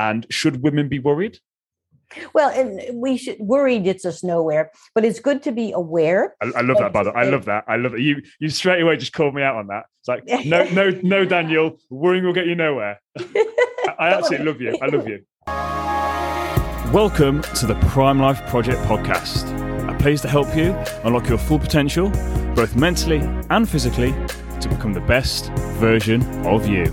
And should women be worried? Well, and we should worry gets us nowhere, but it's good to be aware. I, I love that, by the way. I love that. I love it. You you straight away just called me out on that. It's like, no, no, no, Daniel, worrying will get you nowhere. I, I absolutely love you. I love you. Welcome to the Prime Life Project podcast, a place to help you unlock your full potential, both mentally and physically, to become the best version of you.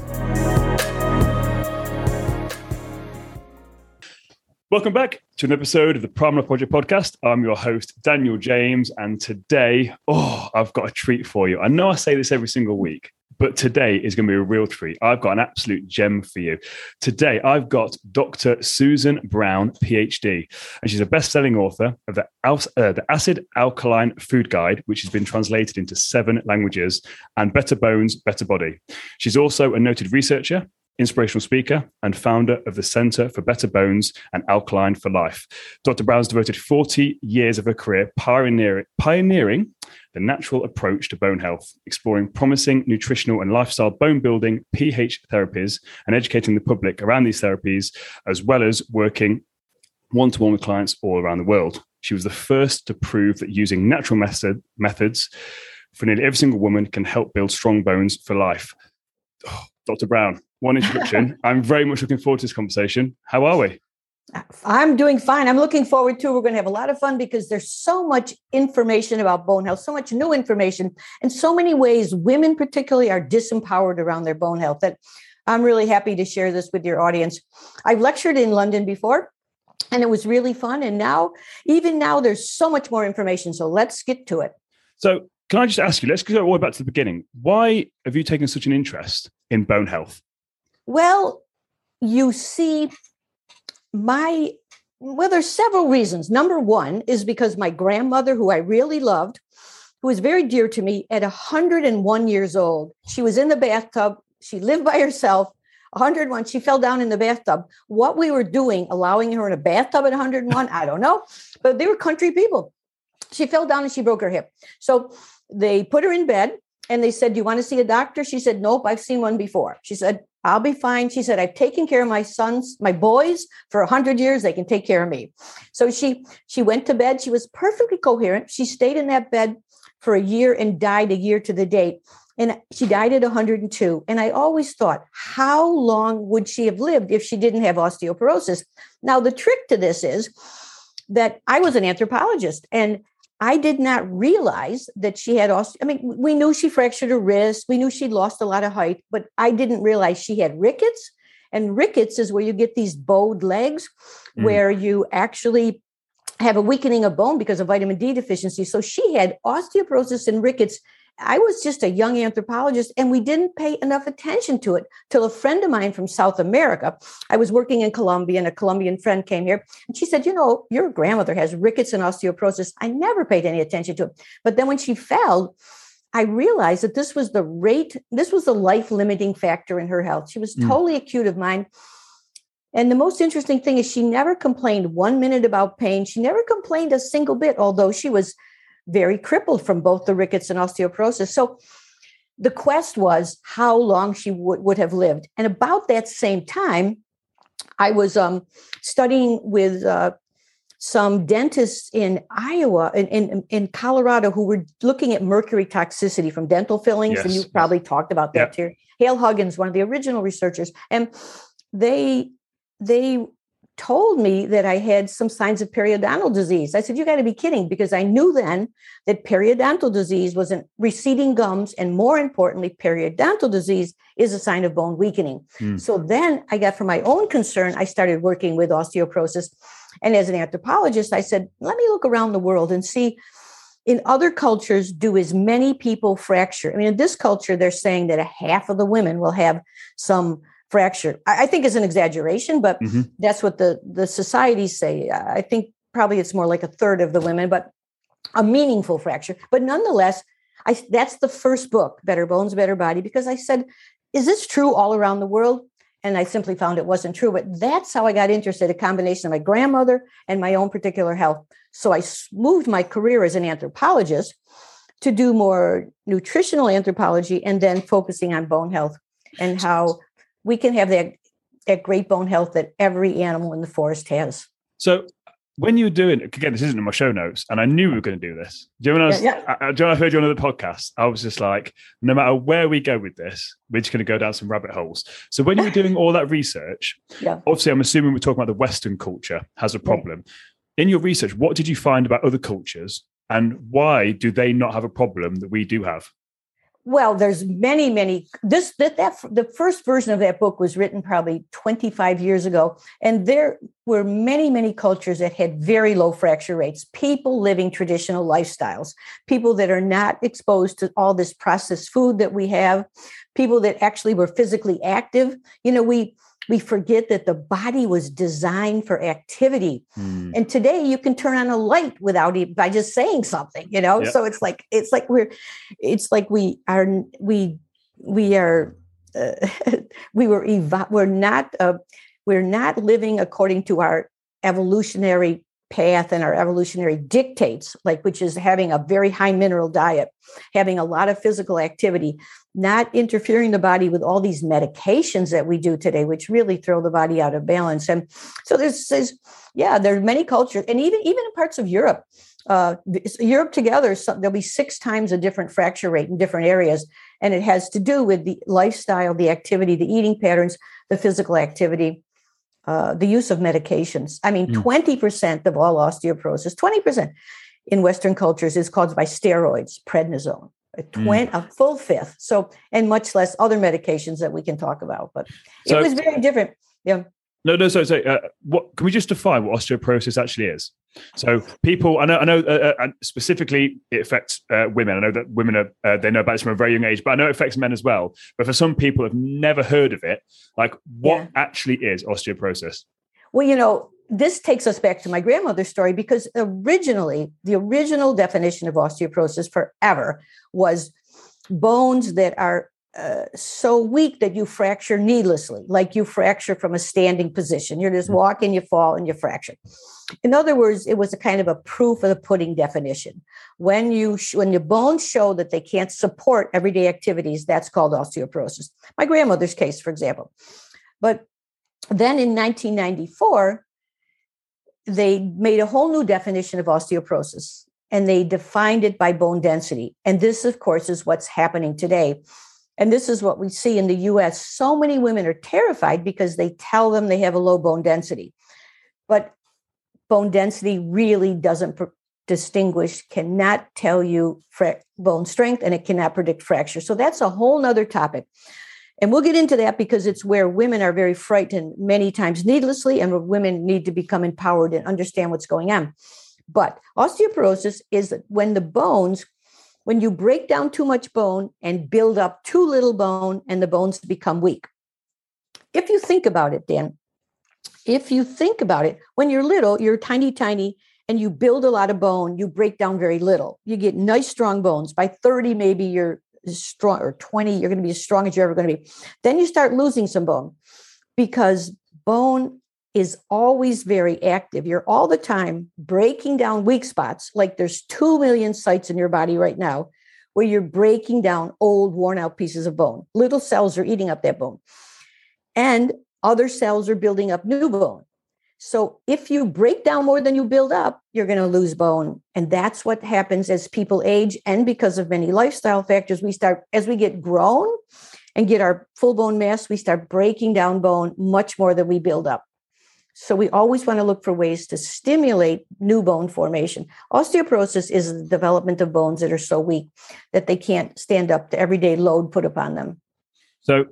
Welcome back to an episode of the Prime Life Project podcast. I'm your host, Daniel James, and today, oh, I've got a treat for you. I know I say this every single week, but today is going to be a real treat. I've got an absolute gem for you. Today, I've got Dr. Susan Brown, PhD, and she's a best-selling author of the, uh, the Acid Alkaline Food Guide, which has been translated into seven languages, and Better Bones, Better Body. She's also a noted researcher inspirational speaker, and founder of the Center for Better Bones and Alkaline for Life. Dr. Brown's devoted 40 years of her career pioneering, the natural approach to bone health, exploring promising nutritional and lifestyle bone building pH therapies, and educating the public around these therapies, as well as working one to one with clients all around the world. She was the first to prove that using natural method, methods for nearly every single woman can help build strong bones for life. Oh, Dr. Brown, one introduction. I'm very much looking forward to this conversation. How are we? I'm doing fine. I'm looking forward to. We're going to have a lot of fun because there's so much information about bone health, so much new information, and so many ways women, particularly, are disempowered around their bone health. That I'm really happy to share this with your audience. I've lectured in London before, and it was really fun. And now, even now, there's so much more information. So let's get to it. So, can I just ask you? Let's go all the way back to the beginning. Why have you taken such an interest in bone health? Well, you see, my well, there's several reasons. Number one is because my grandmother, who I really loved, who was very dear to me, at 101 years old, she was in the bathtub. She lived by herself. 101, she fell down in the bathtub. What we were doing, allowing her in a bathtub at 101, I don't know, but they were country people. She fell down and she broke her hip. So they put her in bed and they said, Do you want to see a doctor? She said, Nope, I've seen one before. She said, I'll be fine. She said, I've taken care of my sons, my boys for a hundred years. They can take care of me. So she she went to bed. She was perfectly coherent. She stayed in that bed for a year and died a year to the date. And she died at 102. And I always thought, how long would she have lived if she didn't have osteoporosis? Now, the trick to this is that I was an anthropologist and I did not realize that she had also, I mean, we knew she fractured her wrist. We knew she'd lost a lot of height, but I didn't realize she had rickets. And rickets is where you get these bowed legs, mm. where you actually have a weakening of bone because of vitamin D deficiency. So she had osteoporosis and rickets I was just a young anthropologist and we didn't pay enough attention to it till a friend of mine from South America. I was working in Colombia and a Colombian friend came here and she said, You know, your grandmother has rickets and osteoporosis. I never paid any attention to it. But then when she fell, I realized that this was the rate, this was the life limiting factor in her health. She was mm. totally acute of mind. And the most interesting thing is she never complained one minute about pain. She never complained a single bit, although she was very crippled from both the rickets and osteoporosis. So the quest was how long she would, would have lived. And about that same time, I was um, studying with uh, some dentists in Iowa and in, in, in, Colorado who were looking at mercury toxicity from dental fillings. Yes. And you probably talked about that yep. too. Hal Huggins, one of the original researchers. And they they told me that I had some signs of periodontal disease. I said, You got to be kidding, because I knew then that periodontal disease was an receding gums, and more importantly, periodontal disease is a sign of bone weakening. Mm. So then I got for my own concern, I started working with osteoporosis. And as an anthropologist, I said, Let me look around the world and see. In other cultures, do as many people fracture? I mean, in this culture, they're saying that a half of the women will have some fracture. I, I think is an exaggeration, but mm-hmm. that's what the the societies say. I think probably it's more like a third of the women, but a meaningful fracture. But nonetheless, I that's the first book, Better Bones, Better Body, because I said, is this true all around the world? And I simply found it wasn't true. But that's how I got interested, a combination of my grandmother and my own particular health. So I moved my career as an anthropologist to do more nutritional anthropology and then focusing on bone health and how we can have that at great bone health that every animal in the forest has. So when you were doing again, this isn't in my show notes, and I knew we were going to do this. Do you know when I was? Yeah, uh, yeah. I, you know I heard you on the podcast? I was just like, no matter where we go with this, we're just going to go down some rabbit holes. So when you were doing all that research, yeah. obviously, I'm assuming we're talking about the Western culture has a problem. Yeah. In your research, what did you find about other cultures, and why do they not have a problem that we do have? Well there's many many this that, that the first version of that book was written probably 25 years ago and there were many many cultures that had very low fracture rates people living traditional lifestyles people that are not exposed to all this processed food that we have people that actually were physically active. You know we we forget that the body was designed for activity mm. and today you can turn on a light without it by just saying something you know yep. so it's like it's like we're it's like we are we we are uh, we were evo- we're not uh, we're not living according to our evolutionary path and our evolutionary dictates like which is having a very high mineral diet having a lot of physical activity not interfering the body with all these medications that we do today which really throw the body out of balance and so there's, there's yeah there are many cultures and even even in parts of europe uh, Europe together, so there'll be six times a different fracture rate in different areas. And it has to do with the lifestyle, the activity, the eating patterns, the physical activity, uh, the use of medications. I mean, mm. 20% of all osteoporosis, 20% in Western cultures is caused by steroids, prednisone, a, 20, mm. a full fifth. So, and much less other medications that we can talk about. But so, it was very different. Yeah. No, no. So, so uh, what can we just define what osteoporosis actually is? So, people, I know, I know, uh, uh, specifically, it affects uh, women. I know that women are uh, they know about this from a very young age, but I know it affects men as well. But for some people have never heard of it, like what yeah. actually is osteoporosis? Well, you know, this takes us back to my grandmother's story because originally, the original definition of osteoporosis forever was bones that are uh, so weak that you fracture needlessly, like you fracture from a standing position. You're just mm-hmm. walking, you fall, and you fracture. In other words, it was a kind of a proof of the pudding definition. When you sh- when your bones show that they can't support everyday activities, that's called osteoporosis. My grandmother's case, for example. But then in 1994, they made a whole new definition of osteoporosis and they defined it by bone density. And this, of course, is what's happening today and this is what we see in the US. So many women are terrified because they tell them they have a low bone density. But bone density really doesn't distinguish, cannot tell you bone strength, and it cannot predict fracture. So that's a whole nother topic. And we'll get into that because it's where women are very frightened many times needlessly, and where women need to become empowered and understand what's going on. But osteoporosis is when the bones when you break down too much bone and build up too little bone and the bones become weak. If you think about it, Dan, if you think about it, when you're little, you're tiny, tiny, and you build a lot of bone, you break down very little. You get nice, strong bones. By 30, maybe you're strong, or 20, you're going to be as strong as you're ever going to be. Then you start losing some bone because bone is always very active. You're all the time breaking down weak spots. Like there's 2 million sites in your body right now where you're breaking down old, worn out pieces of bone. Little cells are eating up that bone. And other cells are building up new bone. So if you break down more than you build up, you're going to lose bone. And that's what happens as people age. And because of many lifestyle factors, we start, as we get grown and get our full bone mass, we start breaking down bone much more than we build up. So we always want to look for ways to stimulate new bone formation. Osteoporosis is the development of bones that are so weak that they can't stand up to everyday load put upon them. So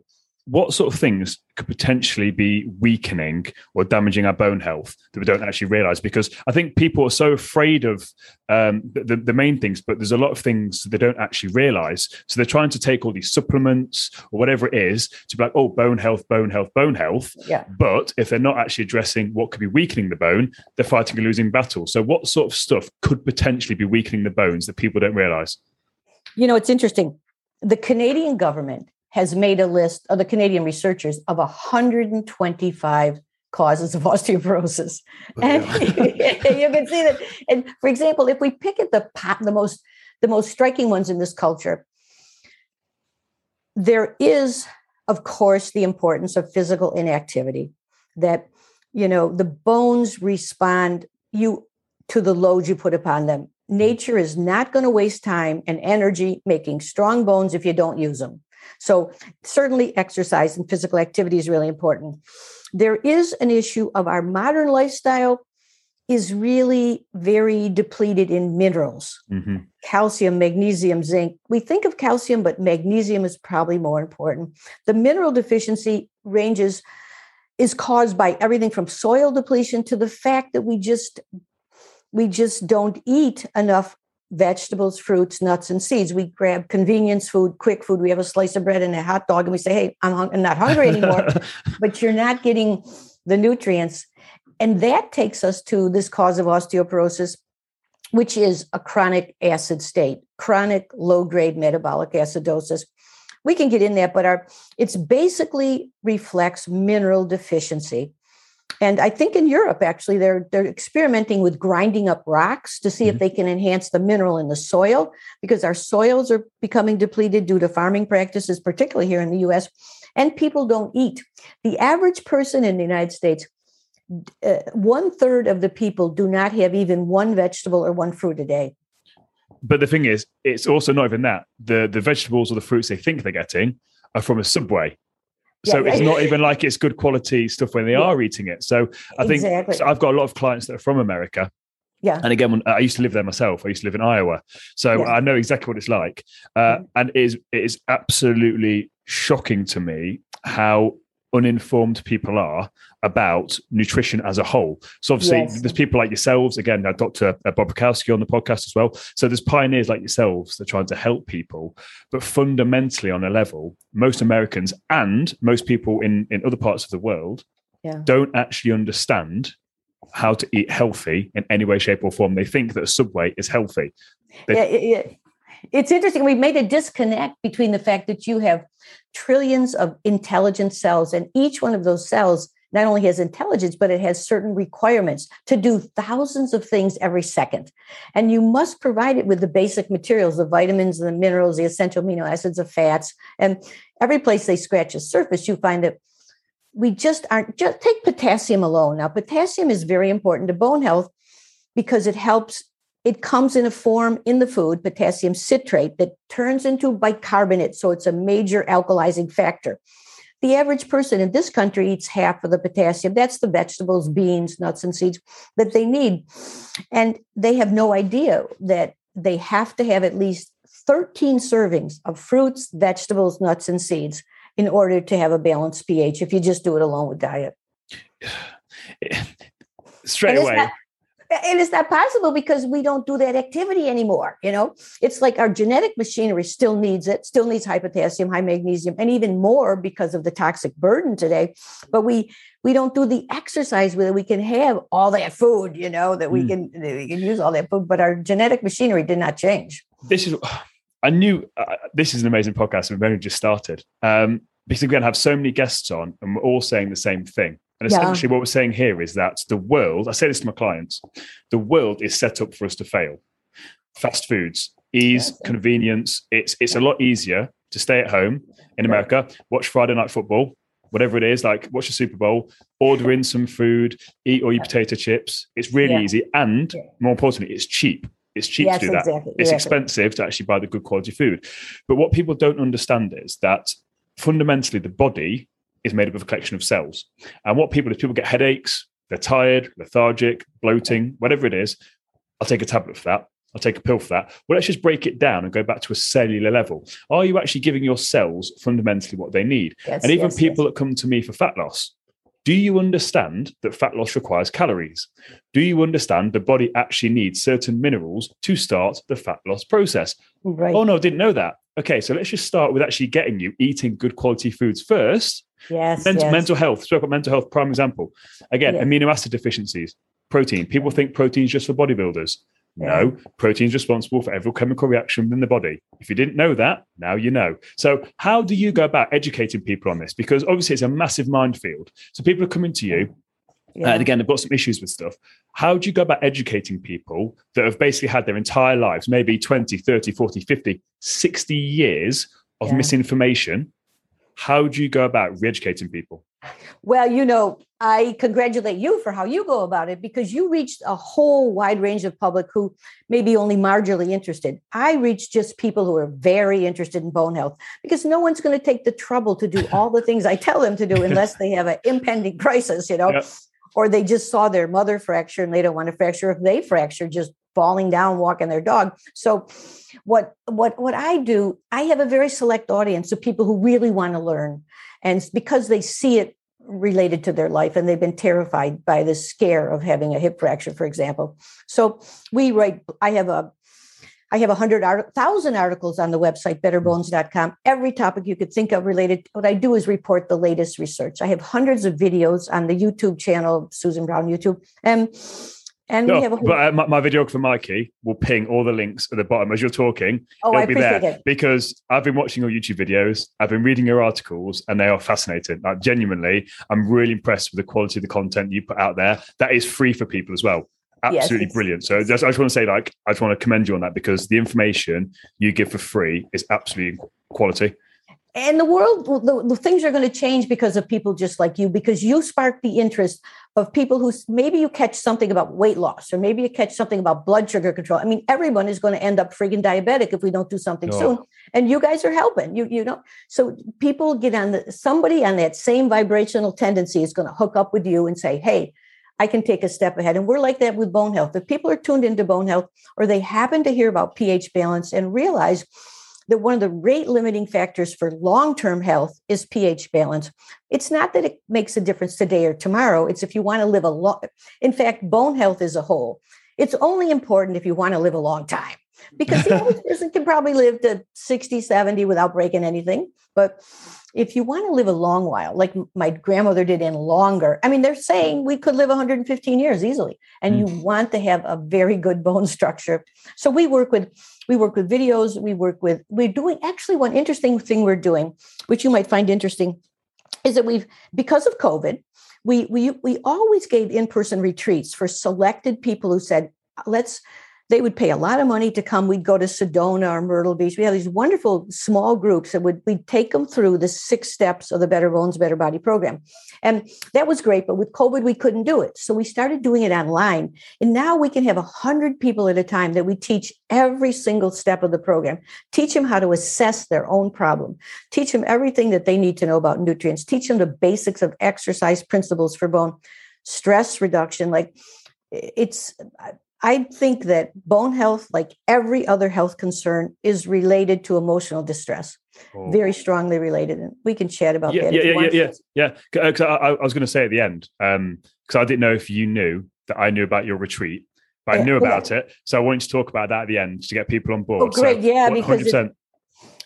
what sort of things could potentially be weakening or damaging our bone health that we don't actually realize? Because i think people are so afraid of um, the, the main things but there's a lot of things they don't actually realize. So they're trying to take all these supplements or whatever it is to be like oh bone health bone health bone health. Yeah. but if they're not actually addressing what could be weakening the bone they're fighting a losing battle. So what sort of stuff could potentially be weakening the bones that people don't realize? You know it's interesting. The canadian government has made a list of the Canadian researchers of 125 causes of osteoporosis. Oh, and you can see that. And for example, if we pick at the the most the most striking ones in this culture, there is of course, the importance of physical inactivity. That you know the bones respond you to the load you put upon them. Hmm. Nature is not going to waste time and energy making strong bones if you don't use them. So certainly, exercise and physical activity is really important. There is an issue of our modern lifestyle is really very depleted in minerals mm-hmm. calcium, magnesium, zinc. We think of calcium, but magnesium is probably more important. The mineral deficiency ranges is caused by everything from soil depletion to the fact that we just we just don't eat enough vegetables, fruits, nuts, and seeds. We grab convenience food, quick food. We have a slice of bread and a hot dog, and we say, "Hey, I'm, hung- I'm not hungry anymore," but you're not getting the nutrients and that takes us to this cause of osteoporosis, which is a chronic acid state, chronic low grade metabolic acidosis. We can get in that, but our it's basically reflects mineral deficiency. And I think in Europe, actually, they're they're experimenting with grinding up rocks to see mm-hmm. if they can enhance the mineral in the soil because our soils are becoming depleted due to farming practices, particularly here in the US. And people don't eat. The average person in the United States uh, one third of the people do not have even one vegetable or one fruit a day. But the thing is, it's also not even that. The the vegetables or the fruits they think they're getting are from a subway. So yeah, it's not even like it's good quality stuff when they yeah. are eating it. So I think exactly. so I've got a lot of clients that are from America. Yeah. And again, I used to live there myself. I used to live in Iowa, so yeah. I know exactly what it's like. Uh, mm-hmm. And it is it is absolutely shocking to me how uninformed people are about nutrition as a whole. So obviously, yes. there's people like yourselves. Again, Dr. Uh, Bob Bukowski on the podcast as well. So there's pioneers like yourselves that are trying to help people. But fundamentally, on a level, most Americans and most people in in other parts of the world yeah. don't actually understand how to eat healthy in any way, shape, or form. They think that a subway is healthy. They, yeah, yeah, it's interesting. We've made a disconnect between the fact that you have trillions of intelligent cells, and each one of those cells not only has intelligence, but it has certain requirements to do thousands of things every second. And you must provide it with the basic materials, the vitamins, the minerals, the essential amino acids, the fats. And every place they scratch the surface, you find that we just aren't just take potassium alone. Now, potassium is very important to bone health because it helps it comes in a form in the food, potassium citrate, that turns into bicarbonate. So it's a major alkalizing factor. The average person in this country eats half of the potassium. That's the vegetables, beans, nuts, and seeds that they need. And they have no idea that they have to have at least 13 servings of fruits, vegetables, nuts, and seeds in order to have a balanced pH if you just do it alone with diet. Straight away. Not, and it's not possible because we don't do that activity anymore you know? It's like our genetic machinery still needs it still needs high potassium high magnesium and even more because of the toxic burden today. But we we don't do the exercise it we can have all that food you know that we mm. can we can use all that food but our genetic machinery did not change. This is i knew uh, this is an amazing podcast we've only just started. Um because we're going to have so many guests on and we're all saying the same thing and essentially, yeah. what we're saying here is that the world, I say this to my clients, the world is set up for us to fail. Fast foods, ease, yeah. convenience. It's it's a lot easier to stay at home in America, watch Friday night football, whatever it is, like watch the Super Bowl, order in some food, eat all your potato chips. It's really yeah. easy. And more importantly, it's cheap. It's cheap yes, to do that. Exactly. It's exactly. expensive to actually buy the good quality food. But what people don't understand is that fundamentally the body is made up of a collection of cells. And what people, if people get headaches, they're tired, lethargic, bloating, whatever it is, I'll take a tablet for that. I'll take a pill for that. Well, let's just break it down and go back to a cellular level. Are you actually giving your cells fundamentally what they need? Yes, and even yes, people yes. that come to me for fat loss, do you understand that fat loss requires calories? Do you understand the body actually needs certain minerals to start the fat loss process? Right. Oh, no, I didn't know that. Okay, so let's just start with actually getting you eating good quality foods first Yes, mental, yes. mental health. Spoke about mental health. Prime example. Again, amino acid deficiencies. Protein. People think protein is just for bodybuilders. No, protein is responsible for every chemical reaction in the body. If you didn't know that, now you know. So, how do you go about educating people on this? Because obviously, it's a massive minefield. So, people are coming to you, yeah. and again, they've got some issues with stuff. How do you go about educating people that have basically had their entire lives, maybe 20, 30, 40, 50, 60 years of yeah. misinformation How do you go about re-educating people? Well, you know, I congratulate you for how you go about it because you reached a whole wide range of public who may be only marginally interested. I reach just people who are very interested in bone health because no one's going to take the trouble to do all the things I tell them to do unless they have an impending crisis, you know, yep. or they just saw their mother fracture and they don't want to fracture. If they fracture, just falling down, walking their dog. So, what what what I do, I have a very select audience of people who really want to learn, and because they see it related to their life and they've been terrified by the scare of having a hip fracture for example. So we write i have a i have a hundred thousand articles on the website betterbones.com every topic you could think of related what i do is report the latest research. I have hundreds of videos on the youtube channel susan brown youtube. And and no, we have whole- but uh, my, my, videographer Mikey will ping all the links at the bottom as you're talking. Oh, It'll I be appreciate there it. because I've been watching your YouTube videos, I've been reading your articles, and they are fascinating. Like genuinely, I'm really impressed with the quality of the content you put out there. That is free for people as well. Absolutely it's- brilliant. So just, I just want to say, like, I just want to commend you on that because the information you give for free is absolutely quality. And the world the, the things are going to change because of people just like you because you spark the interest of people who maybe you catch something about weight loss or maybe you catch something about blood sugar control i mean everyone is going to end up freaking diabetic if we don't do something No. soon and you guys are helping you you know so people get on the somebody on that same vibrational tendency is going to hook up with you and say hey I can take a step ahead. And we're like that with bone health. If people are tuned into bone health or they happen to hear about pH balance and realize that one of the rate limiting factors for long term health is pH balance. It's not that it makes a difference today or tomorrow. It's if you want to live a long, in fact, bone health as a whole. It's only important if you want to live a long time because the average person can probably live to 60, 70 without breaking anything. But if you want to live a long while, like my grandmother did and longer, I mean, they're saying we could live 115 years easily. And you mm. want to have a very good bone structure. So we work with we work with videos we work with we're doing actually one interesting thing we're doing which you might find interesting is that we've because of covid we we we always gave in-person retreats for selected people who said let's they would pay a lot of money to come. We'd go to Sedona or Myrtle Beach. We had these wonderful small groups that would we'd take them through the six steps of the Better Bones, Better Body program. And that was great. But with COVID, we couldn't do it. So we started doing it online. And now we can have a 100 people at a time that we teach every single step of the program, teach them how to assess their own problem, teach them everything that they need to know about nutrients, teach them the basics of exercise principles for bone, stress reduction. Like it's, I think that bone health, like every other health concern, is related to emotional distress. Oh. Very strongly related, and we can chat about yeah, that. Yeah, yeah, yeah, yeah, yeah. Because I, I, was going to say at the end, because um, I didn't know if you knew that I knew about your retreat, but I knew about yeah. it, so I wanted to talk about that at the end to get people on board. Oh, great! So, yeah, because it,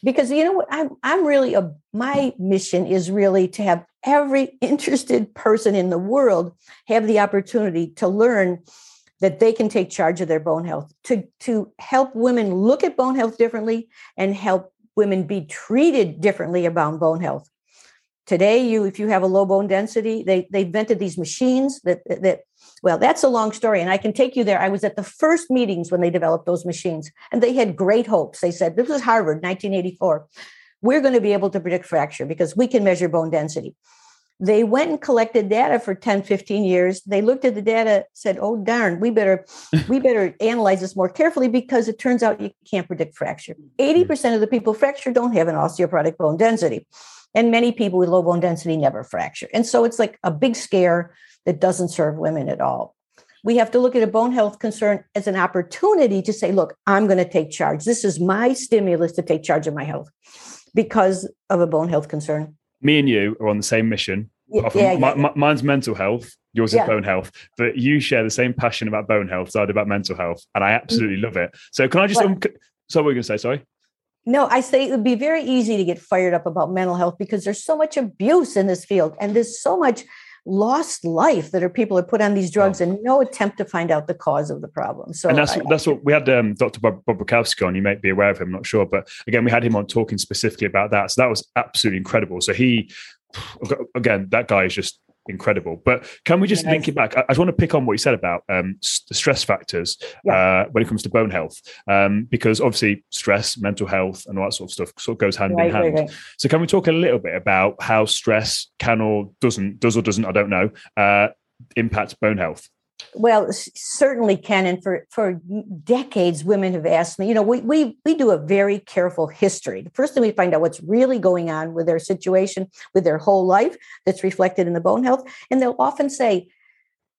because you know what, I'm I'm really a my mission is really to have every interested person in the world have the opportunity to learn that they can take charge of their bone health to to help women look at bone health differently and help women be treated differently about bone health. Today you if you have a low bone density they they invented these machines that that well that's a long story and i can take you there. I was at the first meetings when they developed those machines and they had great hopes. They said this was harvard 1984 we're going to be able to predict fracture because we can measure bone density they went and collected data for 10 15 years. They looked at the data said oh darn we better we better analyze this more carefully because it turns out you can't predict fracture. 80% of the people fracture don't have an osteoporotic bone density and many people with low bone density never fracture. And so it's like a big scare that doesn't serve women at all. We have to look at a bone health concern as an opportunity to say look i'm going to take charge. This is my stimulus to take charge of my health because of a bone health concern me and you are on the same mission. Yeah, yeah, my, yeah. mine's mental health. Yours is bone health, but you share the same passion about bone health as I do about mental health, and I absolutely love it. So, can I just? Um, so, what were you going to say? Sorry. No, I say it would be very easy to get fired up about mental health because there's so much abuse in this field and there's so much lost life that are people are put on these drugs and no attempt to find out the cause of the problem. So and that's I- that's what we had um, Dr. Bob, Bob Bukowski on. You might be aware of him, I'm not sure, but again, we had him on talking specifically about that. So that was absolutely incredible. So he, again, that guy is just incredible. But can we just yes. link it back? I, I, just want to pick on what you said about um, the stress factors yeah. uh, when it comes to bone health, um, because obviously stress, mental health, and all that sort of stuff sort of goes hand right, in hand. Right, right. So can we talk a little bit about how stress can or doesn't, does or doesn't, I don't know, uh, impact bone health? Well, certainly can. And for, for decades, women have asked me, you know, we, we, we do a very careful history. The first thing we find out what's really going on with their situation, with their whole life that's reflected in the bone health. And they'll often say,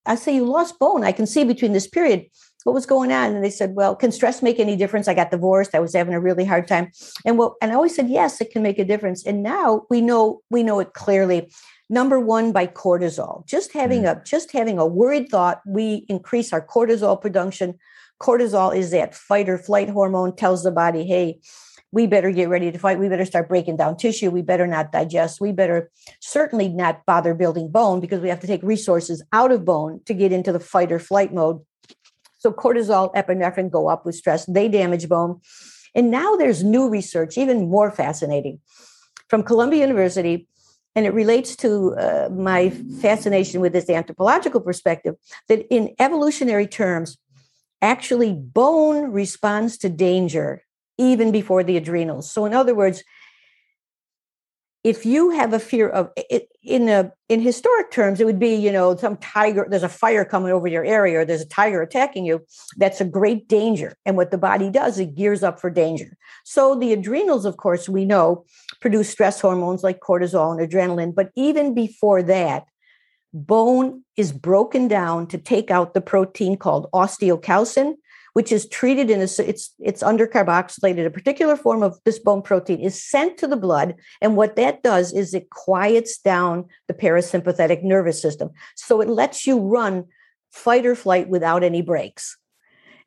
I say, you lost bone. I can see between this period what was going on. And they said, well, can stress make any difference? I got divorced. I was having a really hard time. And what, and I always said, yes, it can make a difference. And now we know, we know it clearly number one by cortisol. Just having mm. a just having a worried thought we increase our cortisol production. Cortisol is that fight or flight hormone tells the body hey we better get ready to fight. We better start breaking down tissue. We better not digest. We better certainly not bother building bone because we have to take resources out of bone to get into the fight or flight mode. So cortisol epinephrine go up with stress. They damage bone. And now there's new research even more fascinating from columbia university and it relates to uh, my fascination with this anthropological perspective that in evolutionary terms actually bone responds to danger even before the adrenals. So in other words if you have a fear of it in a in historic terms it would be you know some tiger there's a fire coming over your area or there's a tiger attacking you that's a great danger. And what the body does it gears up for danger. So the adrenals of course we know produce stress hormones like cortisol and adrenaline. But even before that bone is broken down to take out the protein called osteocalcin which is treated in a it's it's under carboxylated. A particular form of this bone protein is sent to the blood and what that does is it quiets down the parasympathetic nervous system. So it lets you run fight or flight without any brakes.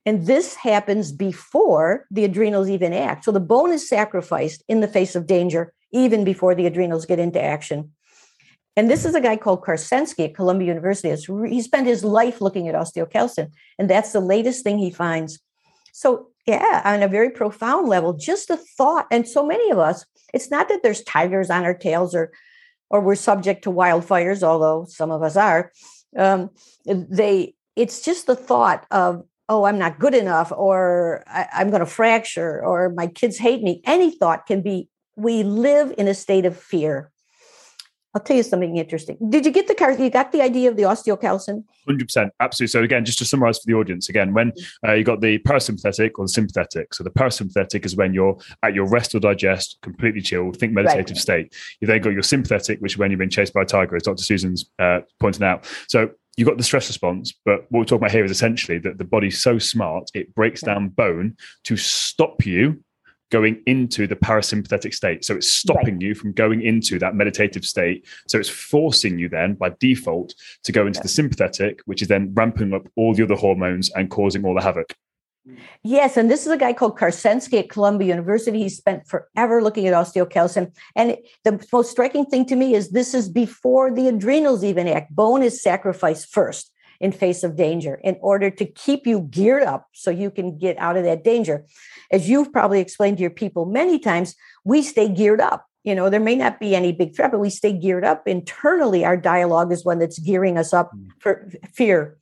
and this happens before the adrenals even act. So the bone is sacrificed in the face of danger even before the adrenals get into action and this is a guy called Karsenty at Columbia University. He spent his life looking at osteocalcin, and that's the latest thing he finds. So, yeah, on a very profound level, just a thought. And so many of us, it's not that there's tigers on our tails or or we're subject to wildfires, although some of us are. Um, they, it's just the thought of, oh, I'm not good enough, or I'm going to fracture, or my kids hate me. Any thought can be. We live in a state of fear I'll tell you something interesting. Did you get the car? You got the idea of the osteocalcin? 100%. Absolutely. So, again, just to summarize for the audience, again, when mm-hmm. uh, you got the parasympathetic or the sympathetic. So, the parasympathetic is when you're at your rest or digest, completely chilled, think meditative right. state. You then got your sympathetic, which is when you've been chased by a tiger, as Dr. Susan's uh, pointing out. So, you've got the stress response, but what we're talking about here is essentially that the body's so smart, it breaks down bone to stop you going into the parasympathetic state. So it's stopping right. you from going into that meditative state. So it's forcing you then by default to go into yeah. the sympathetic, which is then ramping up all the other hormones and causing all the havoc. Yes, and this is a guy called Karsenty at Columbia University. He spent forever looking at osteocalcin. And the most striking thing to me is this is before the adrenals even act. Bone is sacrificed first in face of danger in order to keep you geared up so you can get out of that danger as you've probably explained to your people many times, we stay geared up. You know, there may not be any big threat, but we stay geared up internally. Our dialogue is one that's gearing us up hmm. for fear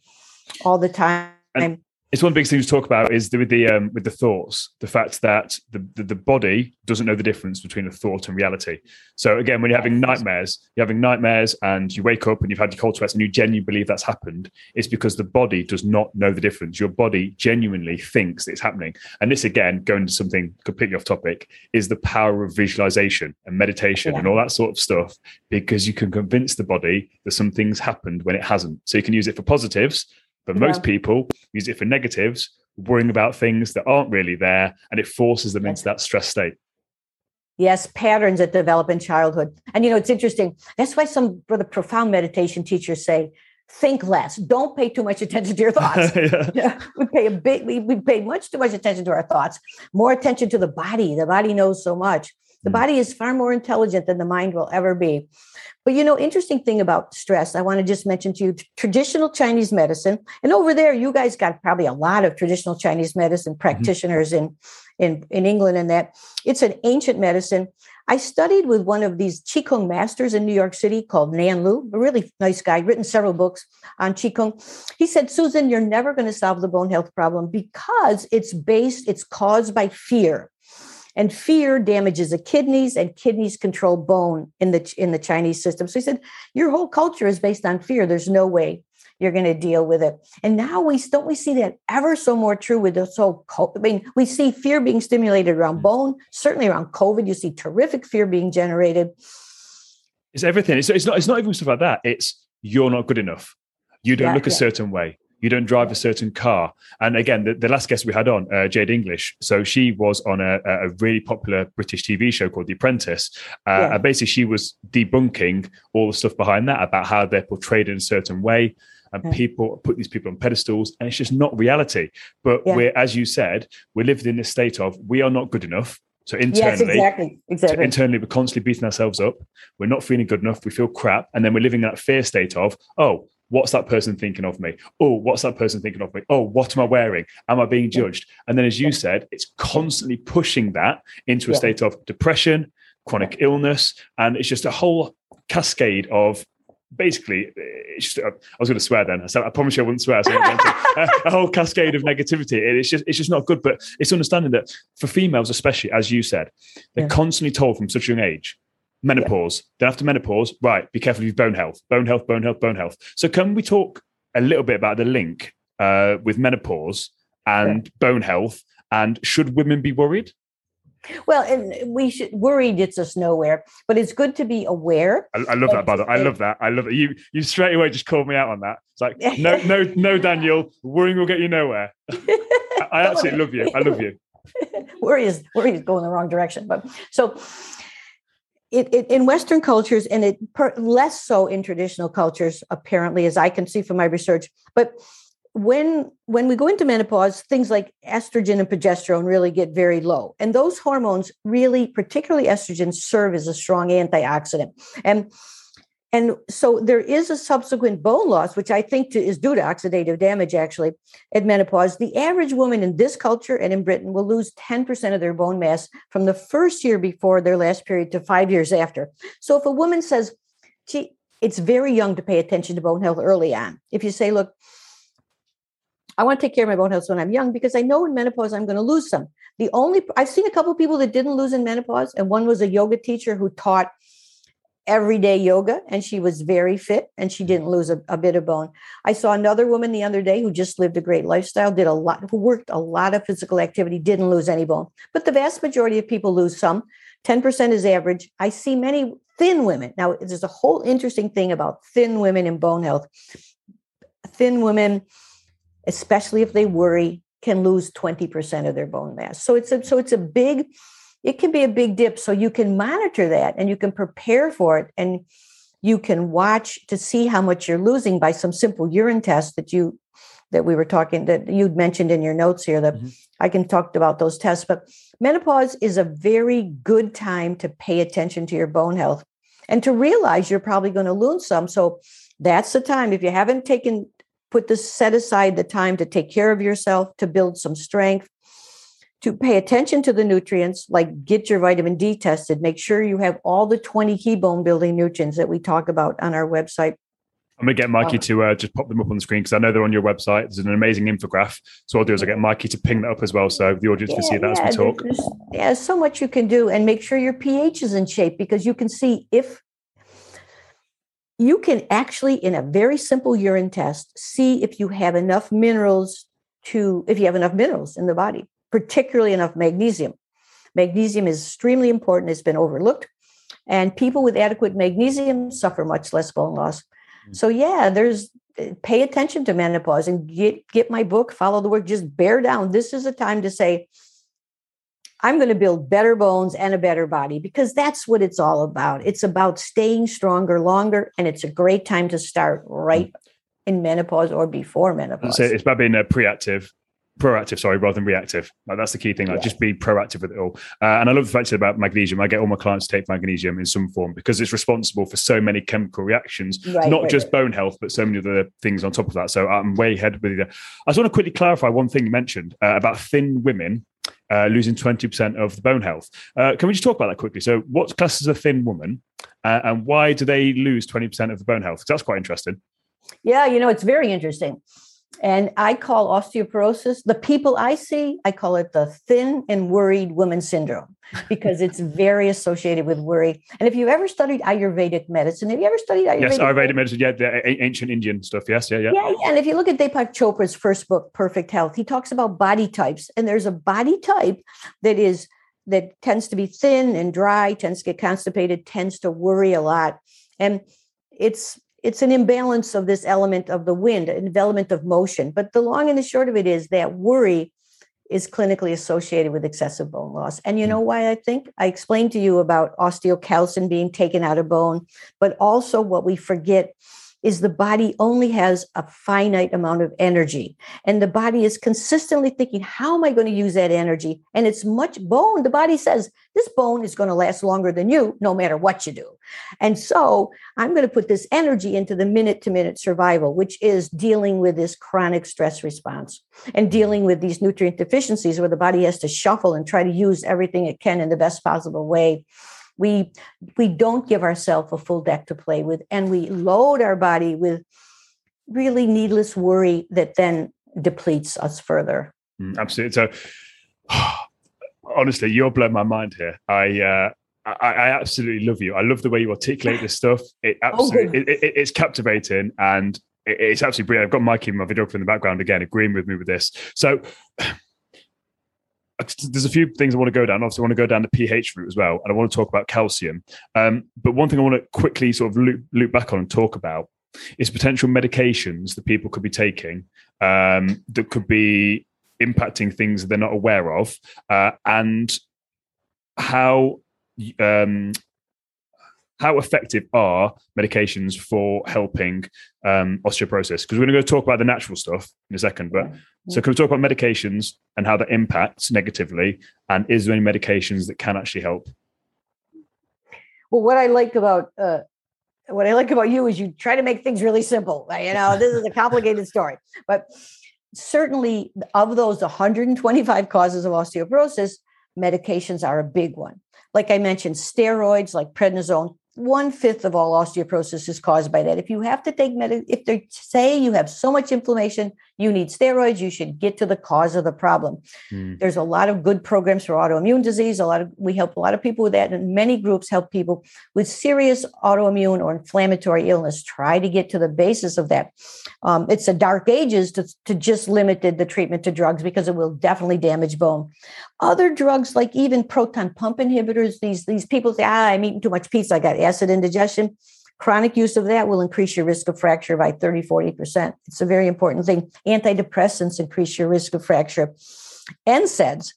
all the time. And it's one of the big things to talk about is the, with the um, with the thoughts, the fact that the, the, the body doesn't know the difference between a thought and reality. So again, when you're having nightmares, you're having nightmares, and you wake up and you've had your cold sweats, and you genuinely believe that's happened. It's because the body does not know the difference. Your body genuinely thinks it's happening, and this again, going to something completely off topic, is the power of visualization and meditation yeah. and all that sort of stuff. Because you can convince the body that some things happened when it hasn't. So you can use it for positives but most yeah. people use it for negatives, worrying about things that aren't really there, and it forces them into that stress state. Yes, patterns that develop in childhood. And you know, it's interesting. That's why some of the profound meditation teachers say, think less. Don't pay too much attention to your thoughts. yeah. Yeah, we pay a big, we, we pay much too much attention to our thoughts, more attention to the body. The body knows so much. The mm. body is far more intelligent than the mind will ever be. But you know, interesting thing about stress, I want to just mention to you traditional Chinese medicine. And over there, you guys got probably a lot of traditional Chinese medicine mm-hmm. practitioners mm-hmm. in, in, in England and that. It's an ancient medicine. I studied with one of these Qigong masters in New York City called Nan Lu, a really nice guy, written several books on Qigong. He said, Susan, you're never going to solve the bone health problem because it's based, it's caused by fear. And fear damages the kidneys, and kidneys control bone in the in the Chinese system. So he said, your whole culture is based on fear. There's no way you're going to deal with it. And now we don't we see that ever so more true with this whole. I mean, we see fear being stimulated around mm. bone. Certainly around COVID, you see terrific fear being generated. It's everything. It's, it's not. It's not even stuff like that. It's you're not good enough. You don't yeah, look a yeah. certain way. You don't drive a certain car. And again, the, the last guest we had on, uh, Jade English, so she was on a, a, really popular British TV show called The Apprentice. Uh, yeah. And basically, she was debunking all the stuff behind that about how they're portrayed in a certain way and yeah. people put these people on pedestals and it's just not reality but yeah. we're as you said we're living in this state of we are not good enough so internally, yes, exactly, exactly. So internally, we're constantly beating ourselves up. We're not feeling good enough. We feel crap, and then we're living in that fear state of, oh, what's that person thinking of me? Oh, what's that person thinking of me? Oh, what am I wearing? Am I being judged? And then, as you said, it's constantly pushing that into a state of depression, chronic illness, and it's just a whole cascade of basically, just, I was going to swear then. I promise you I wouldn't swear. So a whole cascade of negativity. It's just, it's just not good. But it's understanding that for females, especially as you said, they're yeah. constantly told from such a young age, menopause. Yeah. Then after menopause, right, be careful your bone health, bone health, bone health, bone health. So can we talk a little bit about the link uh, with menopause and yeah. bone health? And should women be worried? Well, and we should worry gets us nowhere, but it's good to be aware. I, I love that, by the way. I love that. I love it. You you straight away just called me out on that. It's like, no, no, no, Daniel, worrying will get you nowhere. I, I absolutely love you. I love you. worry is worry is going the wrong direction. But so it, it, in Western cultures, and it per, less so in traditional cultures, apparently, as I can see from my research, but when when we go into menopause things like estrogen and progesterone really get very low and those hormones really particularly estrogen serve as a strong antioxidant. And and so there is a subsequent bone loss which i think to, is due to oxidative damage actually at menopause the average woman in this culture and in britain will lose 10% of their bone mass from the first year before their last period to five years after so if a woman says gee it's very young to pay attention to bone health early on if you say look I want to take care of my bone health when I'm young because I know in menopause I'm going to lose some. The only I've seen a couple people that didn't lose in menopause, and one was a yoga teacher who taught everyday yoga and she was very fit and she didn't mm-hmm. lose a, a, bit of bone. I saw another woman the other day who just lived a great lifestyle, did a lot, who worked a lot of physical activity, didn't lose any bone. But the vast majority of people lose some. 10% is average. I see many thin women. Now, there's a whole interesting thing about thin women and bone health. Thin women especially if they worry, can lose 20% of their bone mass. So it's a, so it's a big, it can be a big dip. So you can monitor that and you can prepare for it and you can watch to see how much you're losing by some simple urine tests that you that we were talking that you'd mentioned in your notes here that mm-hmm. I can talk about those tests. But menopause is a very good time to pay attention to your bone health and to realize you're probably going to lose some. So that's the time. If you haven't taken put this set aside the time to take care of yourself to build some strength to pay attention to the nutrients like get your vitamin d tested make sure you have all the 20 key bone building nutrients that we talk about on our website I'm going to get Mikey uh, to uh, just pop them up on the screen because I know they're on your website. There's an amazing infograph. So I'll do is I'll get Mikey to ping that up as well so the audience yeah, can see that yeah, as we talk. There's, yeah, so much you can do and make sure your pH is in shape because you can see if you can actually, in a very simple urine test, see if you have enough minerals to, if you have enough minerals in the body, particularly enough magnesium. Magnesium is extremely important, it's been overlooked. And people with adequate magnesium suffer much less bone loss. Mm. So, yeah, there's pay attention to menopause and get get my book follow the work just bear down this is a time to say I'm going to build better bones and a better body because that's what it's all about. It's about staying stronger longer. And it's a great time to start right in menopause or before menopause. So it's about being a preactive, proactive, sorry, rather than reactive. Like that's the key thing. Like yeah. just be proactive with it all. Uh, and I love the fact about magnesium. I get all my clients to take magnesium in some form because it's responsible for so many chemical reactions, right, not right, just right. bone health, but so many other things on top of that. So I'm way ahead with you. I just want to quickly clarify one thing you mentioned uh, about thin women uh, losing 20% of the bone health. Uh, can we just talk about that quickly? So, what's classed as a thin woman, uh, and why do they lose 20% of the bone health? That's quite interesting. Yeah, you know, it's very interesting. And I call osteoporosis, the people I see, I call it the thin and worried woman syndrome because it's very associated with worry. And if you've ever studied Ayurvedic medicine, have you ever studied Ayurvedic? Yes, Ayurvedic medicine, yeah, the ancient Indian stuff. Yes, yeah, yeah. Yeah, yeah. And if you look at Deepak Chopra's first book, Perfect Health, he talks about body types. And there's a body type that is that tends to be thin and dry, tends to get constipated, tends to worry a lot. And it's it's an imbalance of this element of the wind, an element of motion. But the long and the short of it is that worry is clinically associated with excessive bone loss. And you hmm. know why I think? I explained to you about osteocalcin being taken out of bone, but also what we forget is the body only has a finite amount of energy. And the body is consistently thinking, how am I going to use that energy? And it's much bone. The body says, this bone is going to last longer than you, no matter what you do. And so I'm going to put this energy into the minute to minute survival, which is dealing with this chronic stress response and dealing with these nutrient deficiencies where the body has to shuffle and try to use everything it can in the best possible way we we don't give ourselves a full deck to play with and we load our body with really needless worry that then depletes us further mm, absolutely so honestly you're blowing my mind here i uh I, I, absolutely love you. I love the way you articulate this stuff. It absolutely, oh, it, it, it's captivating and it's absolutely brilliant. I've got Mikey, my videographer, in the background again, agreeing with me with this. So, there's a few things I want to go down. Obviously, I want to go down the pH route as well, and I want to talk about calcium. Um, but one thing I want to quickly sort of loop, loop back on and talk about is potential medications that people could be taking um, that could be impacting things they're not aware of, uh, and how um, how effective are medications for helping um, osteoporosis? Because we're going to go talk about the natural stuff in a second. But so, can we talk about medications and how that impacts negatively? And is there any medications that can actually help? Well, what I like about uh, what I like about you is you try to make things really simple. You know, this is a complicated story, but certainly of those 125 causes of osteoporosis, medications are a big one. Like I mentioned, steroids like prednisone one fifth of all osteoporosis is caused by that. If you have to take med, if they say you have so much inflammation, you need steroids, you should get to the cause of the problem. Mm. There's a lot of good programs for autoimmune disease. A lot of we help a lot of people with that, and many groups help people with serious autoimmune or inflammatory illness. Try to get to the basis of that. Um, it's a dark ages to, to just limit the, the treatment to drugs because it will definitely damage bone. Other drugs like even proton pump inhibitors, these these people say, ah, I'm eating too much pizza, I got acid indigestion. Chronic use of that will increase your risk of fracture by 30, 40%. It's a very important thing. Antidepressants increase your risk of fracture. NSAIDs,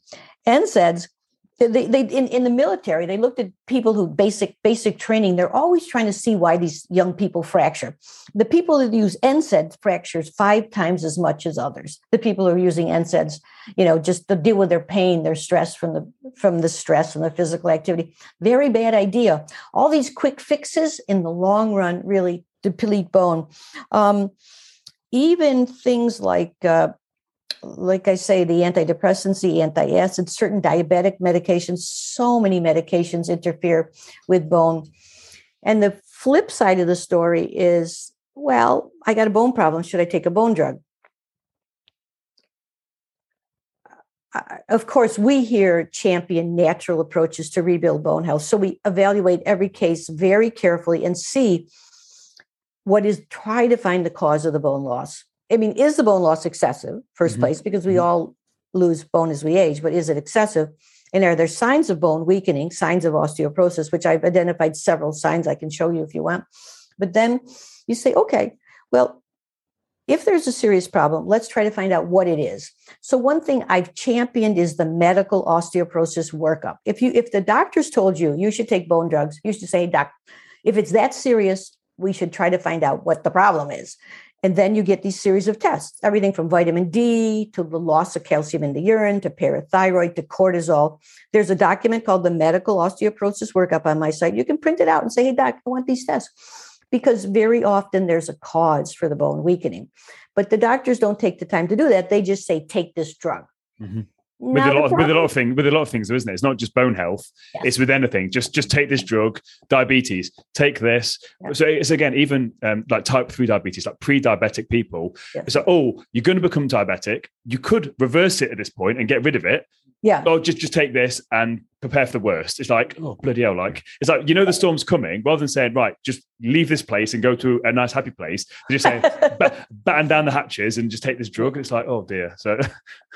NSAIDs they, they in, in the military they looked at people who basic basic training. They're always trying to see why these young people fracture. The people that use NSAIDs fractures five times as much as others. The people who are using NSAIDs you know just to deal with their pain their stress from the from the stress and the physical activity. Very bad idea. All these quick fixes in the long run really deplete bone. Um, even things like uh, like I say, the antidepressants, the antacids, certain diabetic medications, so many medications interfere with bone. And the flip side of the story is well, I got a bone problem. Should I take a bone drug? Of course, we here champion natural approaches to rebuild bone health. So we evaluate every case very carefully and see what is, try to find the cause of the bone loss. I mean, is the bone loss excessive, 1st mm-hmm. place, because we mm-hmm. all lose bone as we age, but is it excessive? And are there signs of bone weakening, signs of osteoporosis, which I've identified several signs I can show you if you want. But then you say, okay, well, if there's a serious problem, let's try to find out what it is. So one thing I've championed is the medical osteoporosis workup. If you if the doctors told you you should take bone drugs, you should say, doc, if it's that serious, we should try to find out what the problem is. And then you get these series of tests, everything from vitamin D to the loss of calcium in the urine to parathyroid to cortisol. There's a document called the Medical Osteoporosis Workup on my site. You can print it out and say, hey, doc, I want these tests. Because very often there's a cause for the bone weakening. But the doctors don't take the time to do that. They just say, take this drug. Mm-hmm. With a lot of, with a lot of things with a lot of things isn't it? It's not just bone health. It's with anything. Just just take this drug diabetes take this. Yeah. so it's again even um, like type 3 diabetes like pre-diabetic people yeah. it's like oh you're going to become diabetic. You could reverse it at this point and get rid of it. Yeah. Oh, just just take this and prepare for the worst. It's like, oh bloody hell! Like mm. it's like you know the storm's coming. Rather than saying, right, just leave this place and go to a nice happy place, they just say, batten down the hatches and just take this drug. And it's like, oh dear. So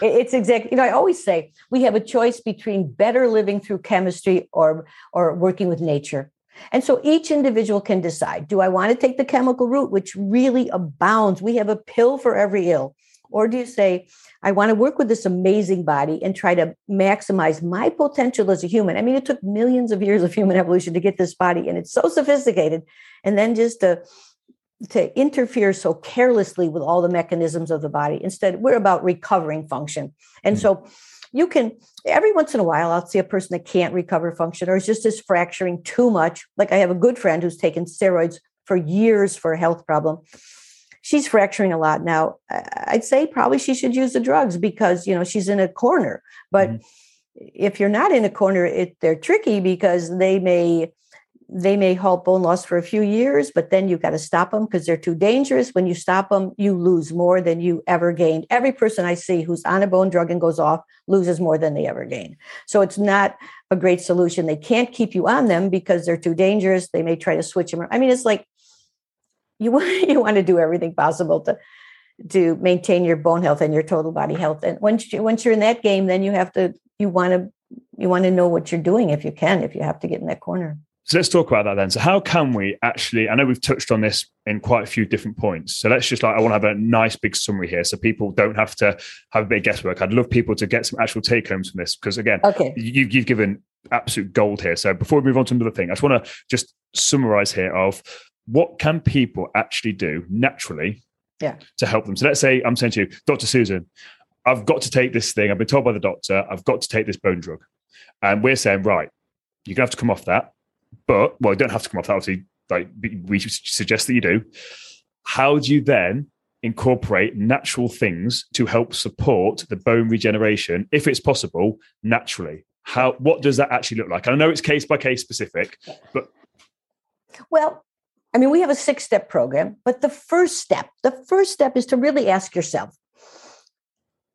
it's exactly. You know, I always say we have a choice between better living through chemistry or or working with nature. And so each individual can decide do I want to take the chemical route, which really abounds? We have a pill for every ill. Or do you say, I want to work with this amazing body and try to maximize my potential as a human. I mean, it took millions of years of human evolution to get this body, and it's so sophisticated. And then just to to interfere so carelessly with all the mechanisms of the body. Instead, we're about recovering function. And mm-hmm. so you can every once in a while I'll see a person that can't recover function or is just is fracturing too much. Like I have a good friend who's taken steroids for years for a health problem she's fracturing a lot now. I'd say probably she should use the drugs because you know she's in a corner. But mm-hmm. if you're not in a corner, it they're tricky because they may they may halt bone loss for a few years, but then you've got to stop them because they're too dangerous. When you stop them, you lose more than you ever gained. Every person I see who's on a bone drug and goes off loses more than they ever gain. So it's not a great solution. They can't keep you on them because they're too dangerous. They may try to switch them. I mean, it's like you want you want to do everything possible to to maintain your bone health and your total body health. And once you once you're in that game, then you have to you want to you want to know what you're doing if you can, if you have to get in that corner. So let's talk about that then. So how can we actually? I know we've touched on this in quite a few different points. So let's just like I want to have a nice big summary here, so people don't have to have a bit of guesswork. I'd love people to get some actual take homes from this because again, okay, you, you've given absolute gold here. So before we move on to another thing, I just want to just summarize here of what can people actually do naturally yeah. to help them? So let's say I'm saying to you, Dr. Susan, I've got to take this thing. I've been told by the doctor, I've got to take this bone drug. And we're saying, right, you're gonna have to come off that. But well, you don't have to come off that, obviously, like we suggest that you do. How do you then incorporate natural things to help support the bone regeneration, if it's possible, naturally? How what does that actually look like? I know it's case by case specific, but well, I mean, we have a six step program, but the first step, the first step is to really ask yourself,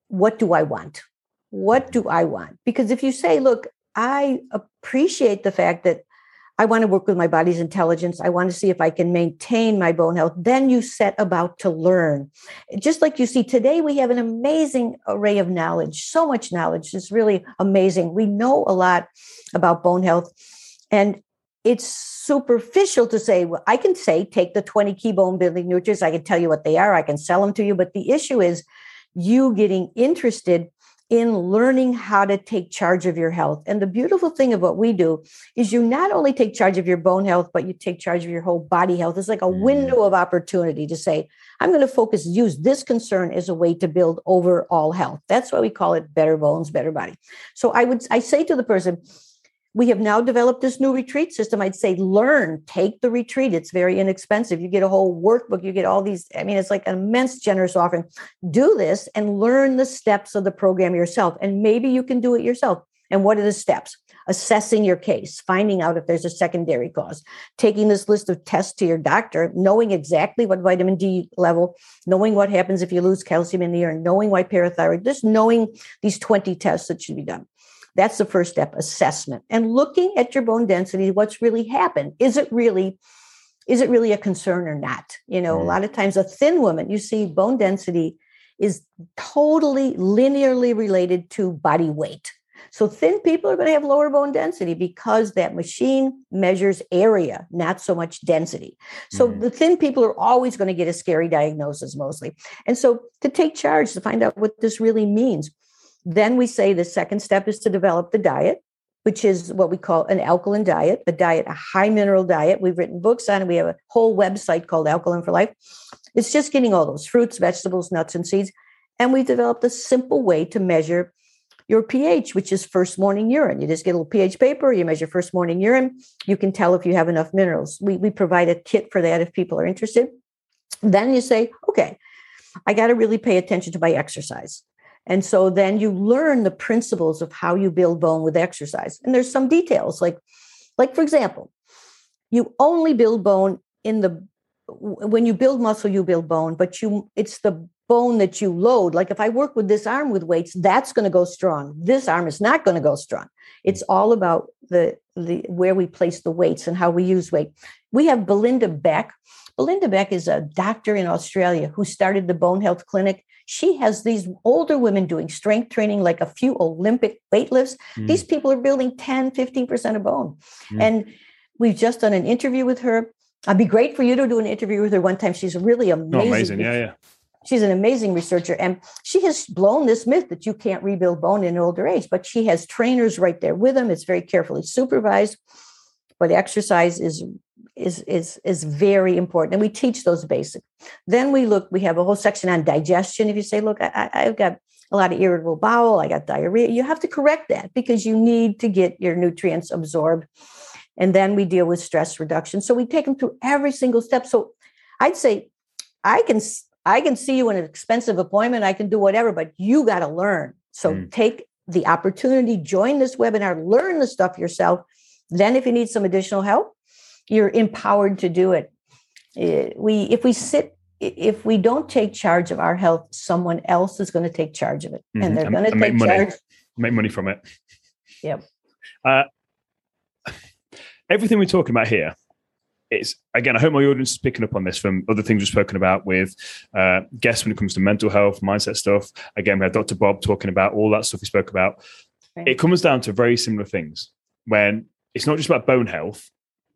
what do I want? What do I want? Because if you say, look, I appreciate the fact that I want to work with my body's intelligence. I want to see if I can maintain my bone health. Then you set about to learn. Just like you see today, we have an amazing array of knowledge, so much knowledge. It's really amazing. We know a lot about bone health. And it's superficial to say, well, I can say, take the 20 key bone building nutrients. I can tell you what they are. I can sell them to you. But the issue is you getting interested in learning how to take charge of your health. And the beautiful thing of what we do is you not only take charge of your bone health, but you take charge of your whole body health. It's like a mm. window of opportunity to say, I'm going to focus, use this concern as a way to build overall health. That's why we call it better bones, better body. So I would I say to the person, we have now developed this new retreat system. I'd say learn, take the retreat. It's very inexpensive. You get a whole workbook, you get all these. I mean, it's like an immense generous offering. Do this and learn the steps of the program yourself. And maybe you can do it yourself. And what are the steps? Assessing your case, finding out if there's a secondary cause, taking this list of tests to your doctor, knowing exactly what vitamin D level, knowing what happens if you lose calcium in the urine, knowing why parathyroid, just knowing these 20 tests that should be done. That's the first step assessment and looking at your bone density, what's really happened. Is it really is it really a concern or not? You know, mm. a lot of times a thin woman, you see bone density is totally linearly related to body weight. So thin people are going to have lower bone density because that machine measures area, not so much density. So mm the thin people are always going to get a scary diagnosis mostly. And so to take charge to find out what this really means, then we say the second step is to develop the diet, which is what we call an alkaline diet, a diet, a high mineral diet. We've written books on it. We have a whole website called Alkaline for Life. It's just getting all those fruits, vegetables, nuts, and seeds. And we've developed a simple way to measure your pH, which is first morning urine. You just get a little pH paper, you measure first morning urine. You can tell if you have enough minerals. We, we provide a kit for that if people are interested. Then you say, okay, I got to really pay attention to my exercise And so then you learn the principles of how you build bone with exercise. And there's some details like like for example, you only build bone in the when you build muscle you build bone, but you it's the bone that you load. Like if I work with this arm with weights, that's going to go strong. This arm is not going to go strong. It's all about the the where we place the weights and how we use weight. We have Belinda Beck. Belinda Beck is a doctor in Australia who started the Bone Health Clinic she has these older women doing strength training, like a few Olympic weightlifts. Mm. These people are building 10, 15% of bone. Mm. And we've just done an interview with her. I'd be great for you to do an interview with her one time. She's really amazing. Oh, amazing. Yeah, yeah. She's an amazing researcher. And she has blown this myth that you can't rebuild bone in older age, but she has trainers right there with them. It's very carefully supervised. But exercise is is is is very important and we teach those basics. Then we look we have a whole section on digestion. If you say look I, i've got a lot of irritable bowel i got diarrhea you have to correct that because you need to get your nutrients absorbed and then we deal with stress reduction. So we take them through every single step. So i'd say i can i can see you in an expensive appointment i can do whatever but you got to learn. So mm. take the opportunity join this webinar learn the stuff yourself. Then if you need some additional help you're empowered to do it eh, we if we sit if we don't take charge of our health someone else is going to take charge of it mm-hmm. and they're going to take make money. charge make money from it yep uh, everything we're talking about here it's again i hope my audience is picking up on this from other things we've spoken about with uh, guests when it comes to mental health mindset stuff again we had dr bob talking about all that stuff we spoke about right. it comes down to very similar things when it's not just about bone health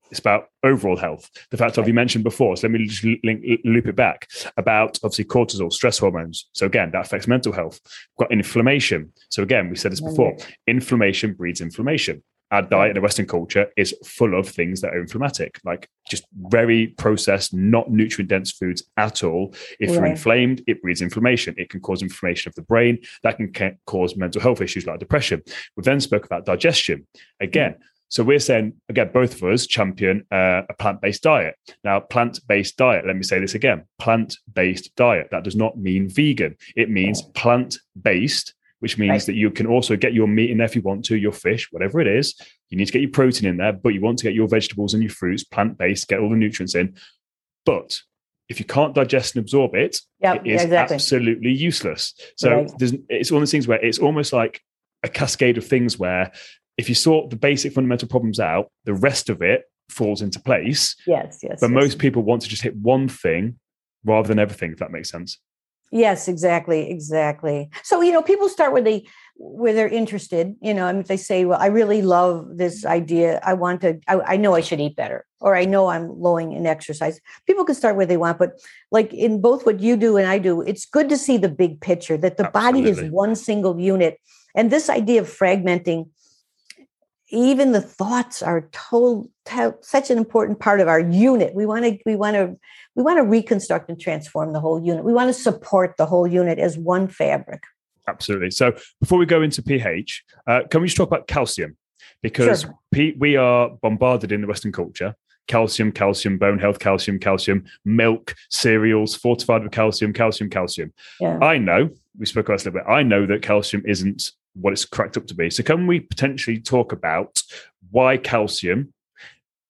it's about overall health. The fact of you mentioned before, so let me just link, loop it back about obviously cortisol, stress hormones. So again, that affects mental health. We've got inflammation. So again, we said this before: inflammation breeds inflammation. Our diet in the Western culture is full of things that are inflammatic, like just very processed, not nutrient dense foods at all. If you're inflamed, it breeds inflammation. It can cause inflammation of the brain. That can cause mental health issues like depression. We then spoke about digestion. Again, mm so we're saying, again, both of us champion uh, a plant based diet. Now, plant based diet, let me say this again plant based diet. That does not mean vegan, it means plant based, which means right. that you can also get your meat in there if you want to, your fish, whatever it is. You need to get your protein in there, but you want to get your vegetables and your fruits plant based, get all the nutrients in. But if you can't digest and absorb it, yep, it is exactly. absolutely useless. So right. it's one of those things where it's almost like a cascade of things where if you sort the basic fundamental problems out, the rest of it falls into place. Yes, yes. But yes. most people want to just hit one thing rather than everything, if that makes sense. Yes, exactly, exactly. So you know, people start where they where they're interested. You know, I mean, they say, "Well, I really love this idea. I want to. I, I know I should eat better, or I know I'm lowing in exercise." People can start where they want, but like in both what you do and I do, it's good to see the big picture that the Absolutely. body is one single unit, and this idea of fragmenting even the thoughts are told such an important part of our unit. We want to we want to we want to reconstruct and transform the whole unit. We want to support the whole unit as one fabric. Absolutely. So before we go into ph uh, can we just talk about calcium? Because sure. P- we are bombarded in the western culture. Calcium calcium bone health calcium calcium milk cereals fortified with calcium calcium calcium. Yeah. i know we spoke about this a little bit i know that calcium isn't what it's cracked up to be. So, can we potentially talk about why calcium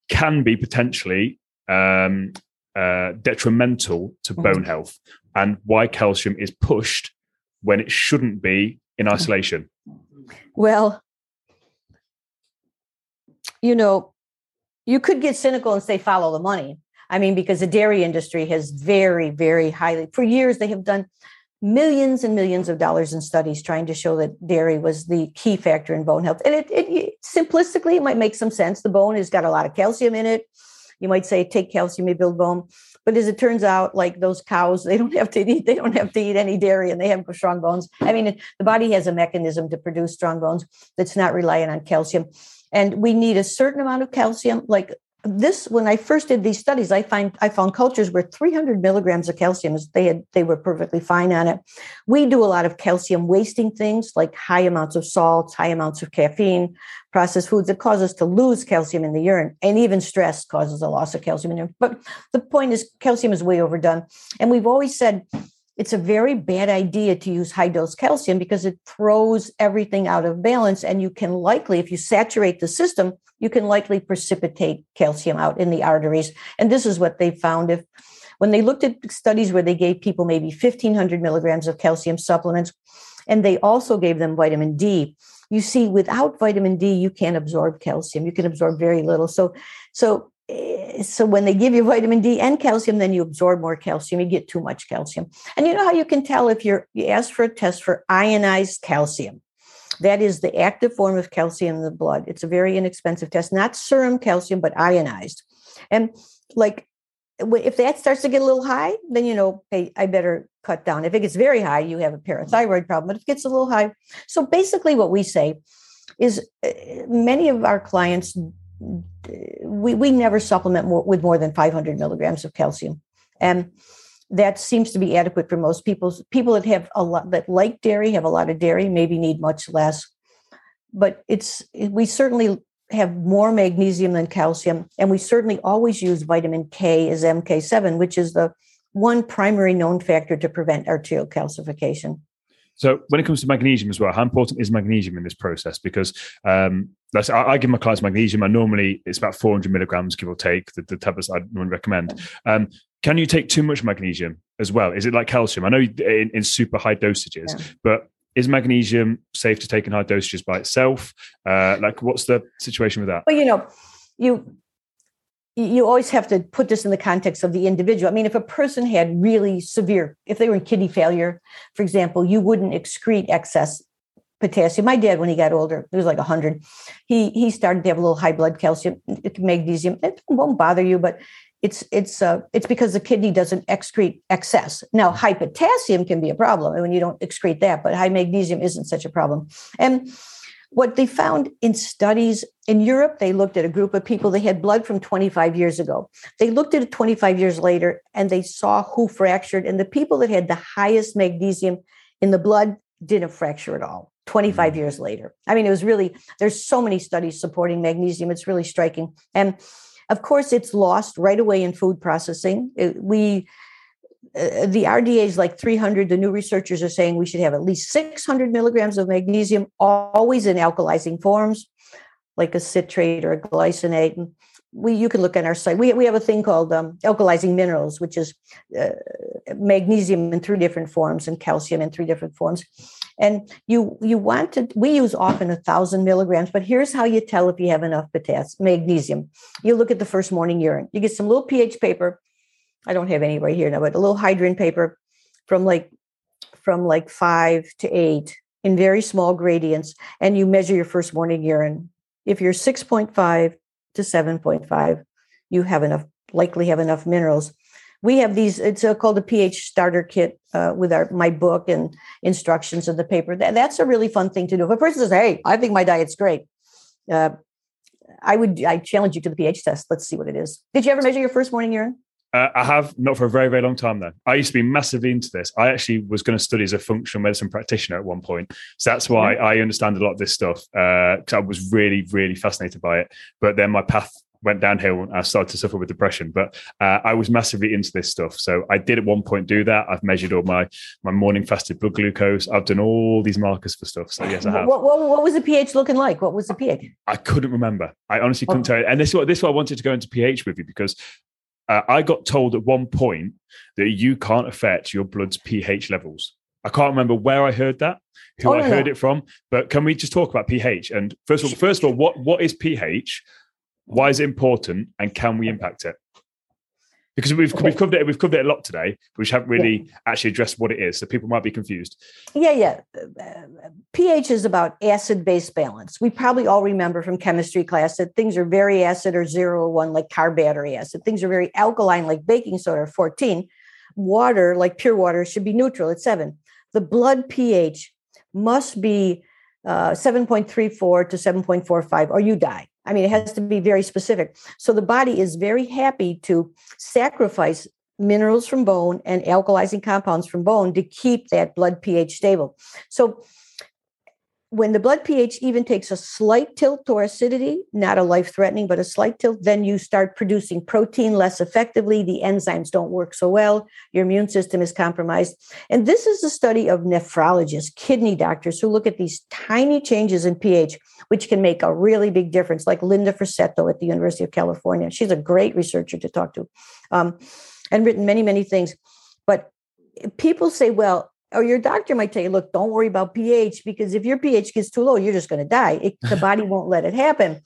can be potentially um, uh, detrimental to mm. bone health and why calcium is pushed when it shouldn't be in isolation? Well, you know, you could get cynical and say follow the money. I mean, because the dairy industry has very, very highly, for years, they have done millions and millions of dollars in studies trying to show that dairy was the key factor in bone health. And it, it, it, simplistically, it might make some sense. The bone has got a lot of calcium in it. You might say take calcium, you build bone. But as it turns out, like those cows, they don't have to eat, they don't have to eat any dairy and they have strong bones. I mean, the body has a mechanism to produce strong bones that's not reliant on calcium. And we need a certain amount of calcium, like this when i first did these studies i find i found cultures where 300 milligrams of calcium is they had they were perfectly fine on it. We do a lot of calcium wasting things like high amounts of salts high amounts of caffeine processed foods that cause us to lose calcium in the urine and even stress causes a loss of calcium in urine. But the point is calcium is way overdone. And we've always said it's a very bad idea to use high dose calcium because it throws everything out of balance. And you can likely, if you saturate the system, you can likely precipitate calcium out in the arteries. And this is what they found if when they looked at studies where they gave people maybe 1500 milligrams of calcium supplements, and they also gave them vitamin D. You see, without vitamin D, you can't absorb calcium. You can absorb very little. So, so so when they give you vitamin D and calcium, then you absorb more calcium. You get too much calcium. And you know how you can tell if you're you ask for a test for ionized calcium. That is the active form of calcium in the blood. It's a very inexpensive test, not serum calcium, but ionized. And like if that starts to get a little high, then you know, hey, I better cut down. If it gets very high, you have a parathyroid problem. But if it gets a little high, so basically, what we say is eh, many of our clients we, we never supplement more, with more than 500 milligrams of calcium. And that seems to be adequate for most people. People that have a lot that like dairy have a lot of dairy, maybe need much less. But it's we certainly have more magnesium than calcium, and we certainly always use vitamin K as MK7, which is the one primary known factor to prevent arterial calcification. So when it comes to magnesium as well, how important is magnesium in this process? Because um, that's I, I, give my clients magnesium, and normally it's about 400 milligrams, give or take, the, the tablets I normally recommend. Um, can you take too much magnesium as well? Is it like calcium? I know in, in super high dosages, yeah. but is magnesium safe to take in high dosages by itself? Uh, like, what's the situation with that? Well, you know, you you always have to put this in the context of the individual. I mean, if a person had really severe, if they were in kidney failure, for example, you wouldn't excrete excess potassium. My dad, when he got older, he was like 100. He he started to have a little high blood calcium, magnesium. It won't bother you, but it's it's uh, it's because the kidney doesn't excrete excess. Now, high potassium can be a problem when you don't excrete that, but high magnesium isn't such a problem. And what they found in studies in Europe, they looked at a group of people they had blood from 25 years ago. They looked at it 25 years later and they saw who fractured. And the people that had the highest magnesium in the blood didn't fracture at all 25 mm-hmm. years later. I mean, it was really, there's so many studies supporting magnesium. It's really striking. And of course, it's lost right away in food processing. It, we, uh, the RDA is like 300. The new researchers are saying we should have at least 600 milligrams of magnesium, always in alkalizing forms, like a citrate or a glycinate. We, you can look on our site. We, we have a thing called um, alkalizing minerals, which is uh, magnesium in three different forms and calcium in three different forms. And you you want to. We use often a thousand milligrams, but here's how you tell if you have enough potassium, magnesium. You look at the first morning urine. You get some little pH paper I don't have any right here now, but a little Hydrion paper from like from like five to eight in very small gradients, and you measure your first morning urine. If you're 6.5 to 7.5, you have enough, likely have enough minerals. We have these, it's a, called a pH starter kit uh, with our my book and instructions of the paper. That, that's a really fun thing to do. If a person says, Hey, I think my diet's great, uh, I would I challenge you to the pH test. Let's see what it is. Did you ever measure your first morning urine? Uh, I have not for a very, very long time though. I used to be massively into this. I actually was going to study as a functional medicine practitioner at one point, so that's why mm-hmm. I understand a lot of this stuff. Uh, I was really, really fascinated by it. But then my path went downhill and I started to suffer with depression. But uh, I was massively into this stuff, so I did at one point do that. I've measured all my my morning fasted blood glucose. I've done all these markers for stuff. So yes, I have. What, what, what was the pH looking like? What was the pH? I couldn't remember. I honestly couldn't tell you. And this is what this is what I wanted to go into pH with you because uh, I got told at one point that you can't affect your blood's pH levels. I can't remember where I heard that, who oh, I heard it from, but can we just talk about pH? And first of all, first of all, what what is pH? Why is it important, and can we impact it? Because we've okay. we've covered it we've covered it a lot today, but we haven't really yeah. actually addressed what it is, so people might be confused. Yeah, yeah. pH is about acid base balance. We probably all remember from chemistry class that things are very acid or zero or one, like car battery acid. Things are very alkaline, like baking soda, fourteen. Water, like pure water, should be neutral at seven. The blood pH must be uh, 7.34 to 7.45, or you die. I mean, it has to be very specific. So the body is very happy to sacrifice minerals from bone and alkalizing compounds from bone to keep that blood pH stable. So when the blood pH even takes a slight tilt to acidity, not a life threatening, but a slight tilt, then you start producing protein less effectively. The enzymes don't work so well. Your immune system is compromised. And this is a study of nephrologists, kidney doctors who look at these tiny changes in pH, which can make a really big difference, like Linda Frassetto at the University of California. She's a great researcher to talk to um, and written many, many things. But people say, well, or your doctor might tell you, look, don't worry about pH because if your pH gets too low, you're just going to die. It, the body won't let it happen.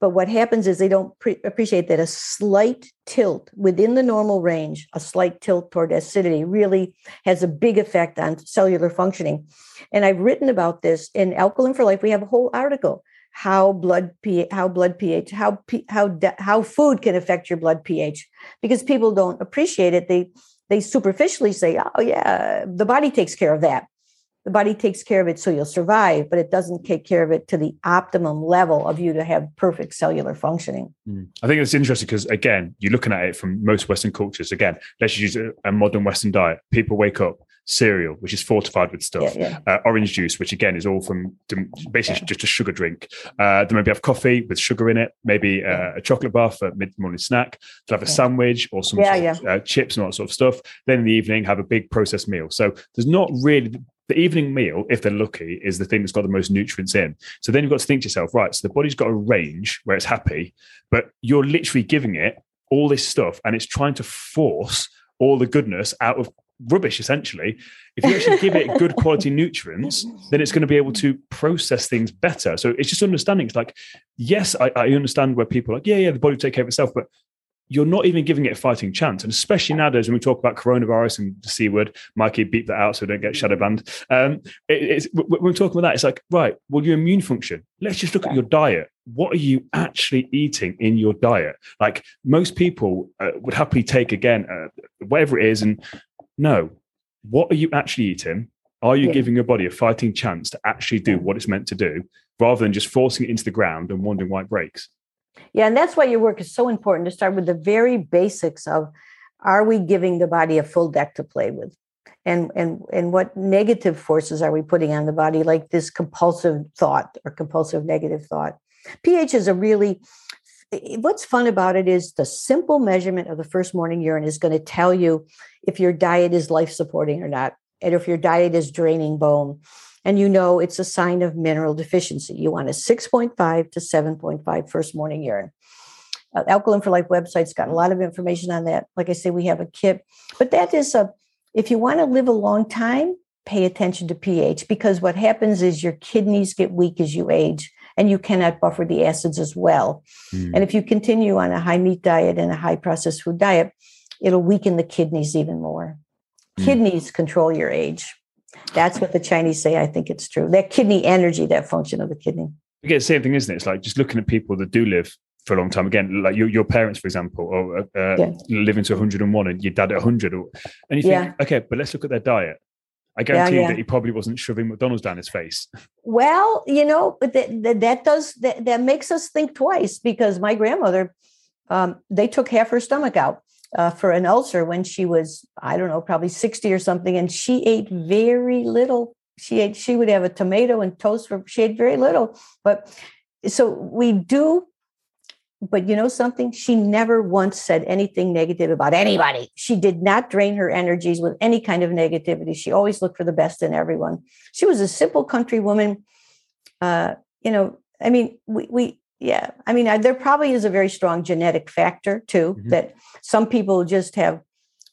But what happens is they don't pre- appreciate that a slight tilt within the normal range, a slight tilt toward acidity, really has a big effect on cellular functioning. And I've written about this in Alkaline for Life. We have a whole article how blood pH, how blood pH, how how how food can affect your blood pH because people don't appreciate it. They they superficially say, oh, yeah, the body takes care of that. The body takes care of it so you'll survive, but it doesn't take care of it to the optimum level of you to have perfect cellular functioning. Mm. I think it's interesting because, again, you're looking at it from most Western cultures. Again, let's use a, a modern Western diet. People wake up, cereal, which is fortified with stuff, yeah, yeah. Uh, orange juice, which again is all from basically yeah. just a sugar drink. Uh, then maybe have coffee with sugar in it, maybe uh, a chocolate bar for mid morning snack, to have a sandwich or some sort of, uh, chips and all that sort of stuff. Then in the evening, have a big processed meal. So there's not really the evening meal, if they're lucky, is the thing that's got the most nutrients in. So then you've got to think to yourself, right, so the body's got a range where it's happy, but you're literally giving it all this stuff and it's trying to force all the goodness out of rubbish essentially if you actually give it good quality nutrients then it's going to be able to process things better so it's just understanding it's like yes i, I understand where people are like yeah yeah the body will take care of itself but you're not even giving it a fighting chance. And especially nowadays, when we talk about coronavirus and the C word, Mikey, beat that out so don't get shadow banned. Um, it, it's, when we're talking about that, it's like, right, well, your immune function, let's just look at your diet. What are you actually eating in your diet? Like most people uh, would happily take, again, uh, whatever it is, and no, what are you actually eating? Are you yeah. giving your body a fighting chance to actually do what it's meant to do rather than just forcing it into the ground and wondering why it breaks? Yeah, and that's why your work is so important to start with the very basics of are we giving the body a full deck to play with? And, and, and what negative forces are we putting on the body, like this compulsive thought or compulsive negative thought? pH is a really what's fun about it is the simple measurement of the first morning urine is going to tell you if your diet is life supporting or not, and if your diet is draining bone. And you know it's a sign of mineral deficiency. You want a 6.5 to 7.5 first morning urine. Uh, Alkaline for Life website's got a lot of information on that. Like I say, we have a kit, but that is a, if you want to live a long time, pay attention to pH because what happens is your kidneys get weak as you age and you cannot buffer the acids as well. Mm. And if you continue on a high meat diet and a high processed food diet, it'll weaken the kidneys even more. Mm. Kidneys control your age. That's what the Chinese say. I think it's true. That kidney energy, that function of the kidney. Again, same thing, isn't it? It's like just looking at people that do live for a long time. Again, like your, your parents, for example, or uh, yeah. living to 101 and your dad at 100. Or, and you think, yeah. okay, but let's look at their diet. I guarantee yeah, yeah. that he probably wasn't shoving McDonald's down his face. Well, you know, that, that, that does that, that makes us think twice because my grandmother, um, they took half her stomach out uh, for an ulcer when she was, I don't know, probably 60 or something, and she ate very little. She ate, she would have a tomato and toast for she ate very little. But so we do but you know something? She never once said anything negative about anybody. She did not drain her energies with any kind of negativity. She always looked for the best in everyone. She was a simple country woman. Uh, you know, I mean, we, we yeah, I mean, I, there probably is a very strong genetic factor too mm-hmm. that some people just have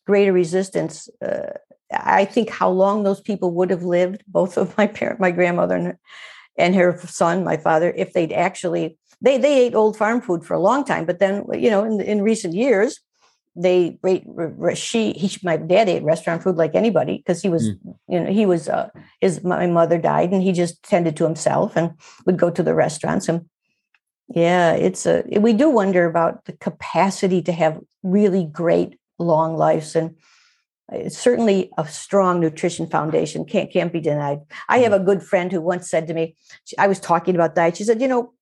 greater resistance. Uh, I think how long those people would have lived, both of my parent, my grandmother, and, and her son, my father, if they'd actually they they ate old farm food for a long time, but then you know in in recent years they she he my dad ate restaurant food like anybody because he was mm. you know he was uh, his my mother died and he just tended to himself and would go to the restaurants and yeah it's a we do wonder about the capacity to have really great long lives and it's certainly a strong nutrition foundation can't can't be denied i have mm. a good friend who once said to me i was talking about diet she said you know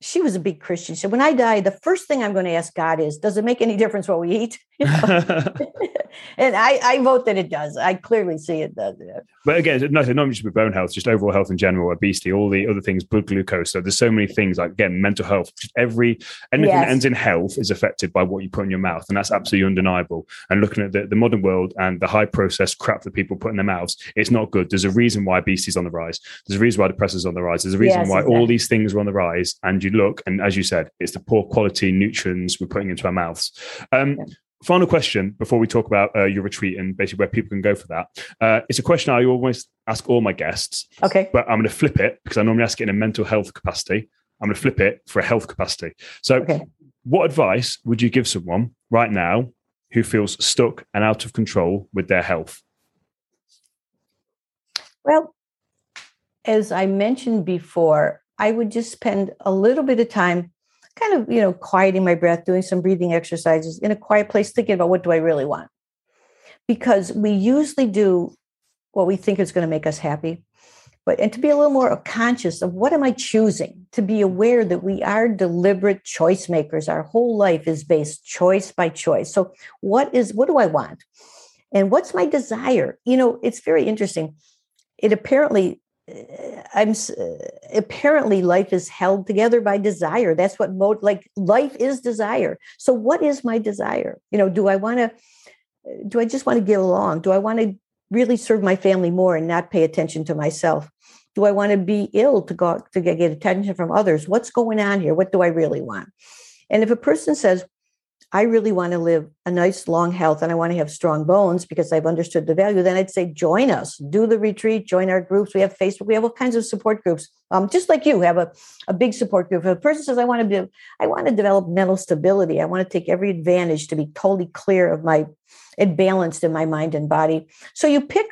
she was a big Christian. She said, when I die, the first thing I'm going to ask God is, does it make any difference what we eat? You know? and I, I vote that it does. I clearly see it does. But again, no, not just with bone health, just overall health in general, obesity, all the other things, blood glucose. So there's so many things like again, mental health. Every anything yes. that ends in health is affected by what you put in your mouth, and that's absolutely undeniable. And looking at the, the modern world and the high processed crap that people put in their mouths, it's not good. There's a reason why obesity is on the rise. There's a reason why depression is on the rise. There's a reason yes, why exactly. all these things are on the rise. And you look, and as you said, it's the poor quality nutrients we're putting into our mouths. Um, yeah final question before we talk about uh, your retreat and basically where people can go for that. Uh, it's a question I always ask all my guests. Okay. But I'm going to flip it because I normally ask it in a mental health capacity. I'm going to flip it for a health capacity. So, okay. what advice would you give someone right now who feels stuck and out of control with their health? Well, as I mentioned before, I would just spend a little bit of time kind of, you know, quieting my breath, doing some breathing exercises in a quiet place, thinking about what do I really want? Because we usually do what we think is going to make us happy. But and to be a little more conscious of what am I choosing, to be aware that we are deliberate choice makers. Our whole life is based choice by choice. So what is what do I want? And what's my desire? You know, it's very interesting. It apparently Uh, I'm uh, apparently life is held together by desire. That's what mode like life is desire. So what is my desire? You know, do I want to do I just want to get along? Do I want to really serve my family more and not pay attention to myself? Do I want to be ill to go to get, get attention from others? What's going on here? What do I really want? And if a person says, I really want to live a nice long health and I want to have strong bones because I've understood the value, then I'd say join us, do the retreat, join our groups. We have Facebook, we have all kinds of support groups. Um, just like you have a, a big support group. If a person says, I want to be, I want to develop mental stability, I want to take every advantage to be totally clear of my and balanced in my mind and body. So you pick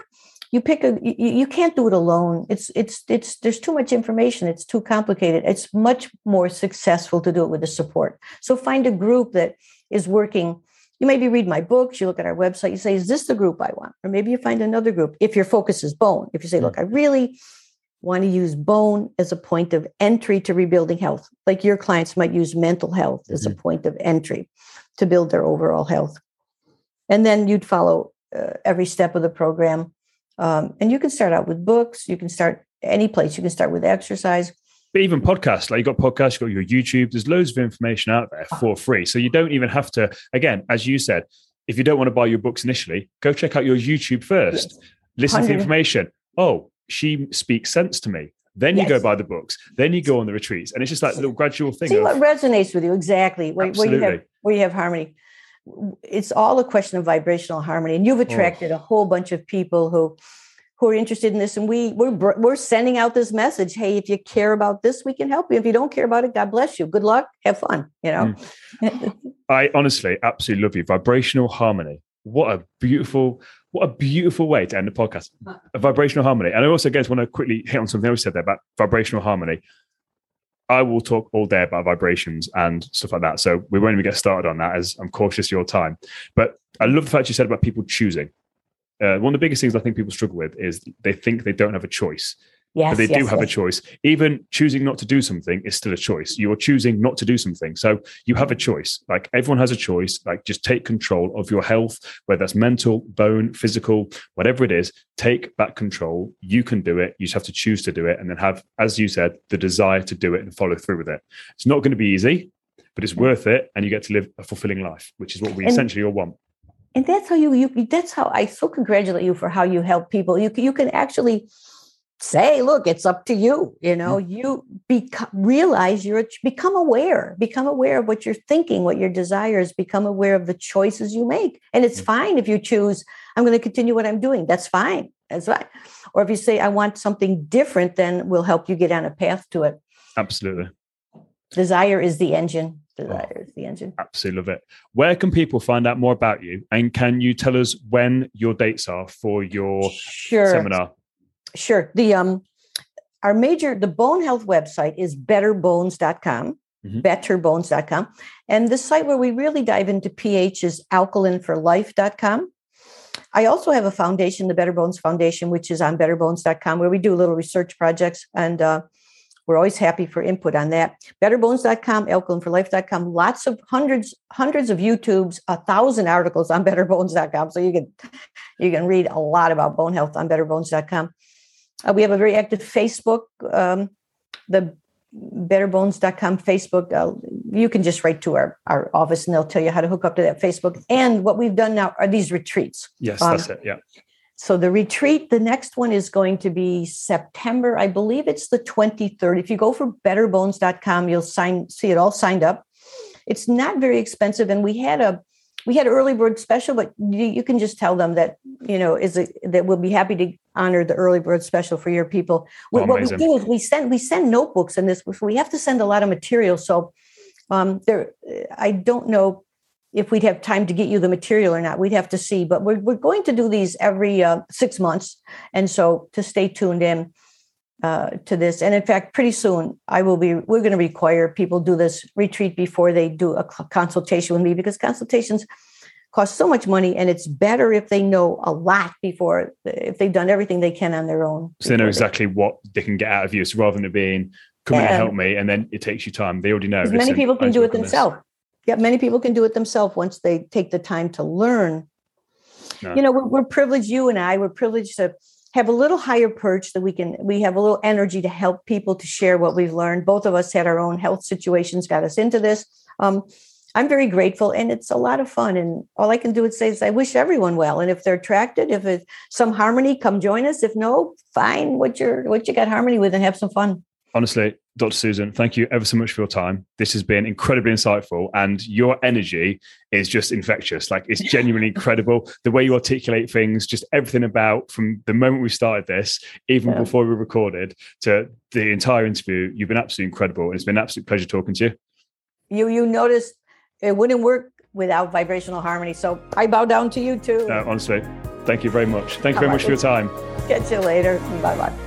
you pick a you, you, can't do it alone it's it's it's there's too much information it's too complicated it's much more successful to do it with the support so find a group that is working. You maybe read my books you look at our website you say is this the group i want? Or maybe you find another group if your focus is bone. If you say look i really want to use bone as a point of entry to rebuilding health like your clients might use mental health as mm-hmm. a point of entry to build their overall health. And then you'd follow uh, every step of the program. Um, and you can start out with books you can start any place. You can start with exercise but even podcasts, like you got podcasts, you got your YouTube, there's loads of information out there for ah. free. So you don't even have to, again, as you said, if you don't want to buy your books initially, go check out your YouTube first. Yes. Listen 100. to the information. Oh, she speaks sense to me. Then yes. you go buy the books. Then you go on the retreats, and it's just like a little gradual thing. See of, what resonates with you exactly. Where, where, you have where you have harmony. It's all a question of vibrational harmony, and you've oh. attracted oh. a whole bunch of people who who are interested in this and we we're we're sending out this message hey if you care about this we can help you. If you don't care about it god bless you. Good luck. Have fun you know? Mm. i honestly absolutely love you. Vibrational harmony. What a beautiful what a beautiful way to end the podcast. A vibrational harmony. And i also guess want to quickly hit on something else said there about vibrational harmony. I will talk all day about vibrations and stuff like that. So we won't even get started on that as I'm cautious of your time. But I love the fact you said about people choosing uh, one of the biggest things I think people struggle with is they think they don't have a choice. Yes, but they yes, do have yes. a choice. Even choosing not to do something is still a choice. You're choosing not to do something. So you have a choice. Like everyone has a choice. Like just take control of your health, whether that's mental, bone, physical, whatever it is, take back control. You can do it. You just have to choose to do it. And then have, as you said, the desire to do it and follow through with it. It's not going to be easy, but it's worth it. And you get to live a fulfilling life, which is what we and, essentially all want and that's how you, you that's how i so congratulate you for how you help people. You, you can actually say look it's up to you you know? Mm-hmm. you become realize you're become aware become aware of what you're thinking what your desires become aware of the choices you make. And it's mm-hmm. fine if you choose i'm going to continue what i'm doing. That's fine that's fine. Or if you say i want something different then we'll help you get on a path to it. Absolutely desire is the engine desire oh, is the engine. Absolutely love it. Where can people find out more about you? And can you tell us when your dates are for your sure. seminar? Sure. The um our major the bone health website is betterbones.com. Mm-hmm. betterbones.com and the site where we really dive into ph is alkalineforlife.com i also have a foundation the better bones foundation which is on betterbones.com where we do little research projects and uh, we're always happy for input on that. Betterbones.com, alkalineforlife.com, lots of hundreds, hundreds of YouTubes, a thousand articles on betterbones.com. So you can you can read a lot about bone health on betterbones.com. Uh, we have a very active Facebook, um, the betterbones.com Facebook. Uh, you can just write to our, our office and they'll tell you how to hook up to that Facebook. And what we've done now are these retreats. Yes, um, that's it. Yeah. So the retreat, the next one is going to be September. I believe it's the 23rd. If you go for betterbones.com, you'll sign see it all signed up. It's not very expensive. And we had a we had early bird special, but you, you can just tell them that, you know, is it that we'll be happy to honor the early bird special for your people. Oh, what we do is we send we send notebooks and this we have to send a lot of material. So um there I don't know if we'd have time to get you the material or not. We'd have to see, but we're, we're going to do these every uh, six months. And so to stay tuned in uh, to this. And in fact, pretty soon I will be, we're going to require people do this retreat before they do a consultation with me because consultations cost so much money and it's better if they know a lot before if they've done everything they can on their own so they know exactly they, what they can get out of you so rather than it being come and help me and then it takes you time they already know many people can do it themselves yeah, many people can do it themselves once they take the time to learn. No. You know, we're, we're privileged, you and I, we're privileged to have a little higher perch that we can we have a little energy to help people to share what we've learned both of us had our own health situations got us into this um, i'm very grateful and it's a lot of fun and all i can do is say is i wish everyone well and if they're attracted if it's some harmony come join us if no fine what you're what you got harmony with and have some fun honestly, Dr. Susan, thank you ever so much for your time. This has been incredibly insightful, and your energy is just infectious. Like it's genuinely incredible. The way you articulate things, just everything about from the moment we started this, even yeah. before we recorded, to the entire interview, you've been absolutely incredible. It's been an absolute pleasure talking to you. You you noticed it wouldn't work without vibrational harmony. So I bow down to you too. No, honestly, thank you very much. Thank you very much for your time. Catch you later. Bye bye.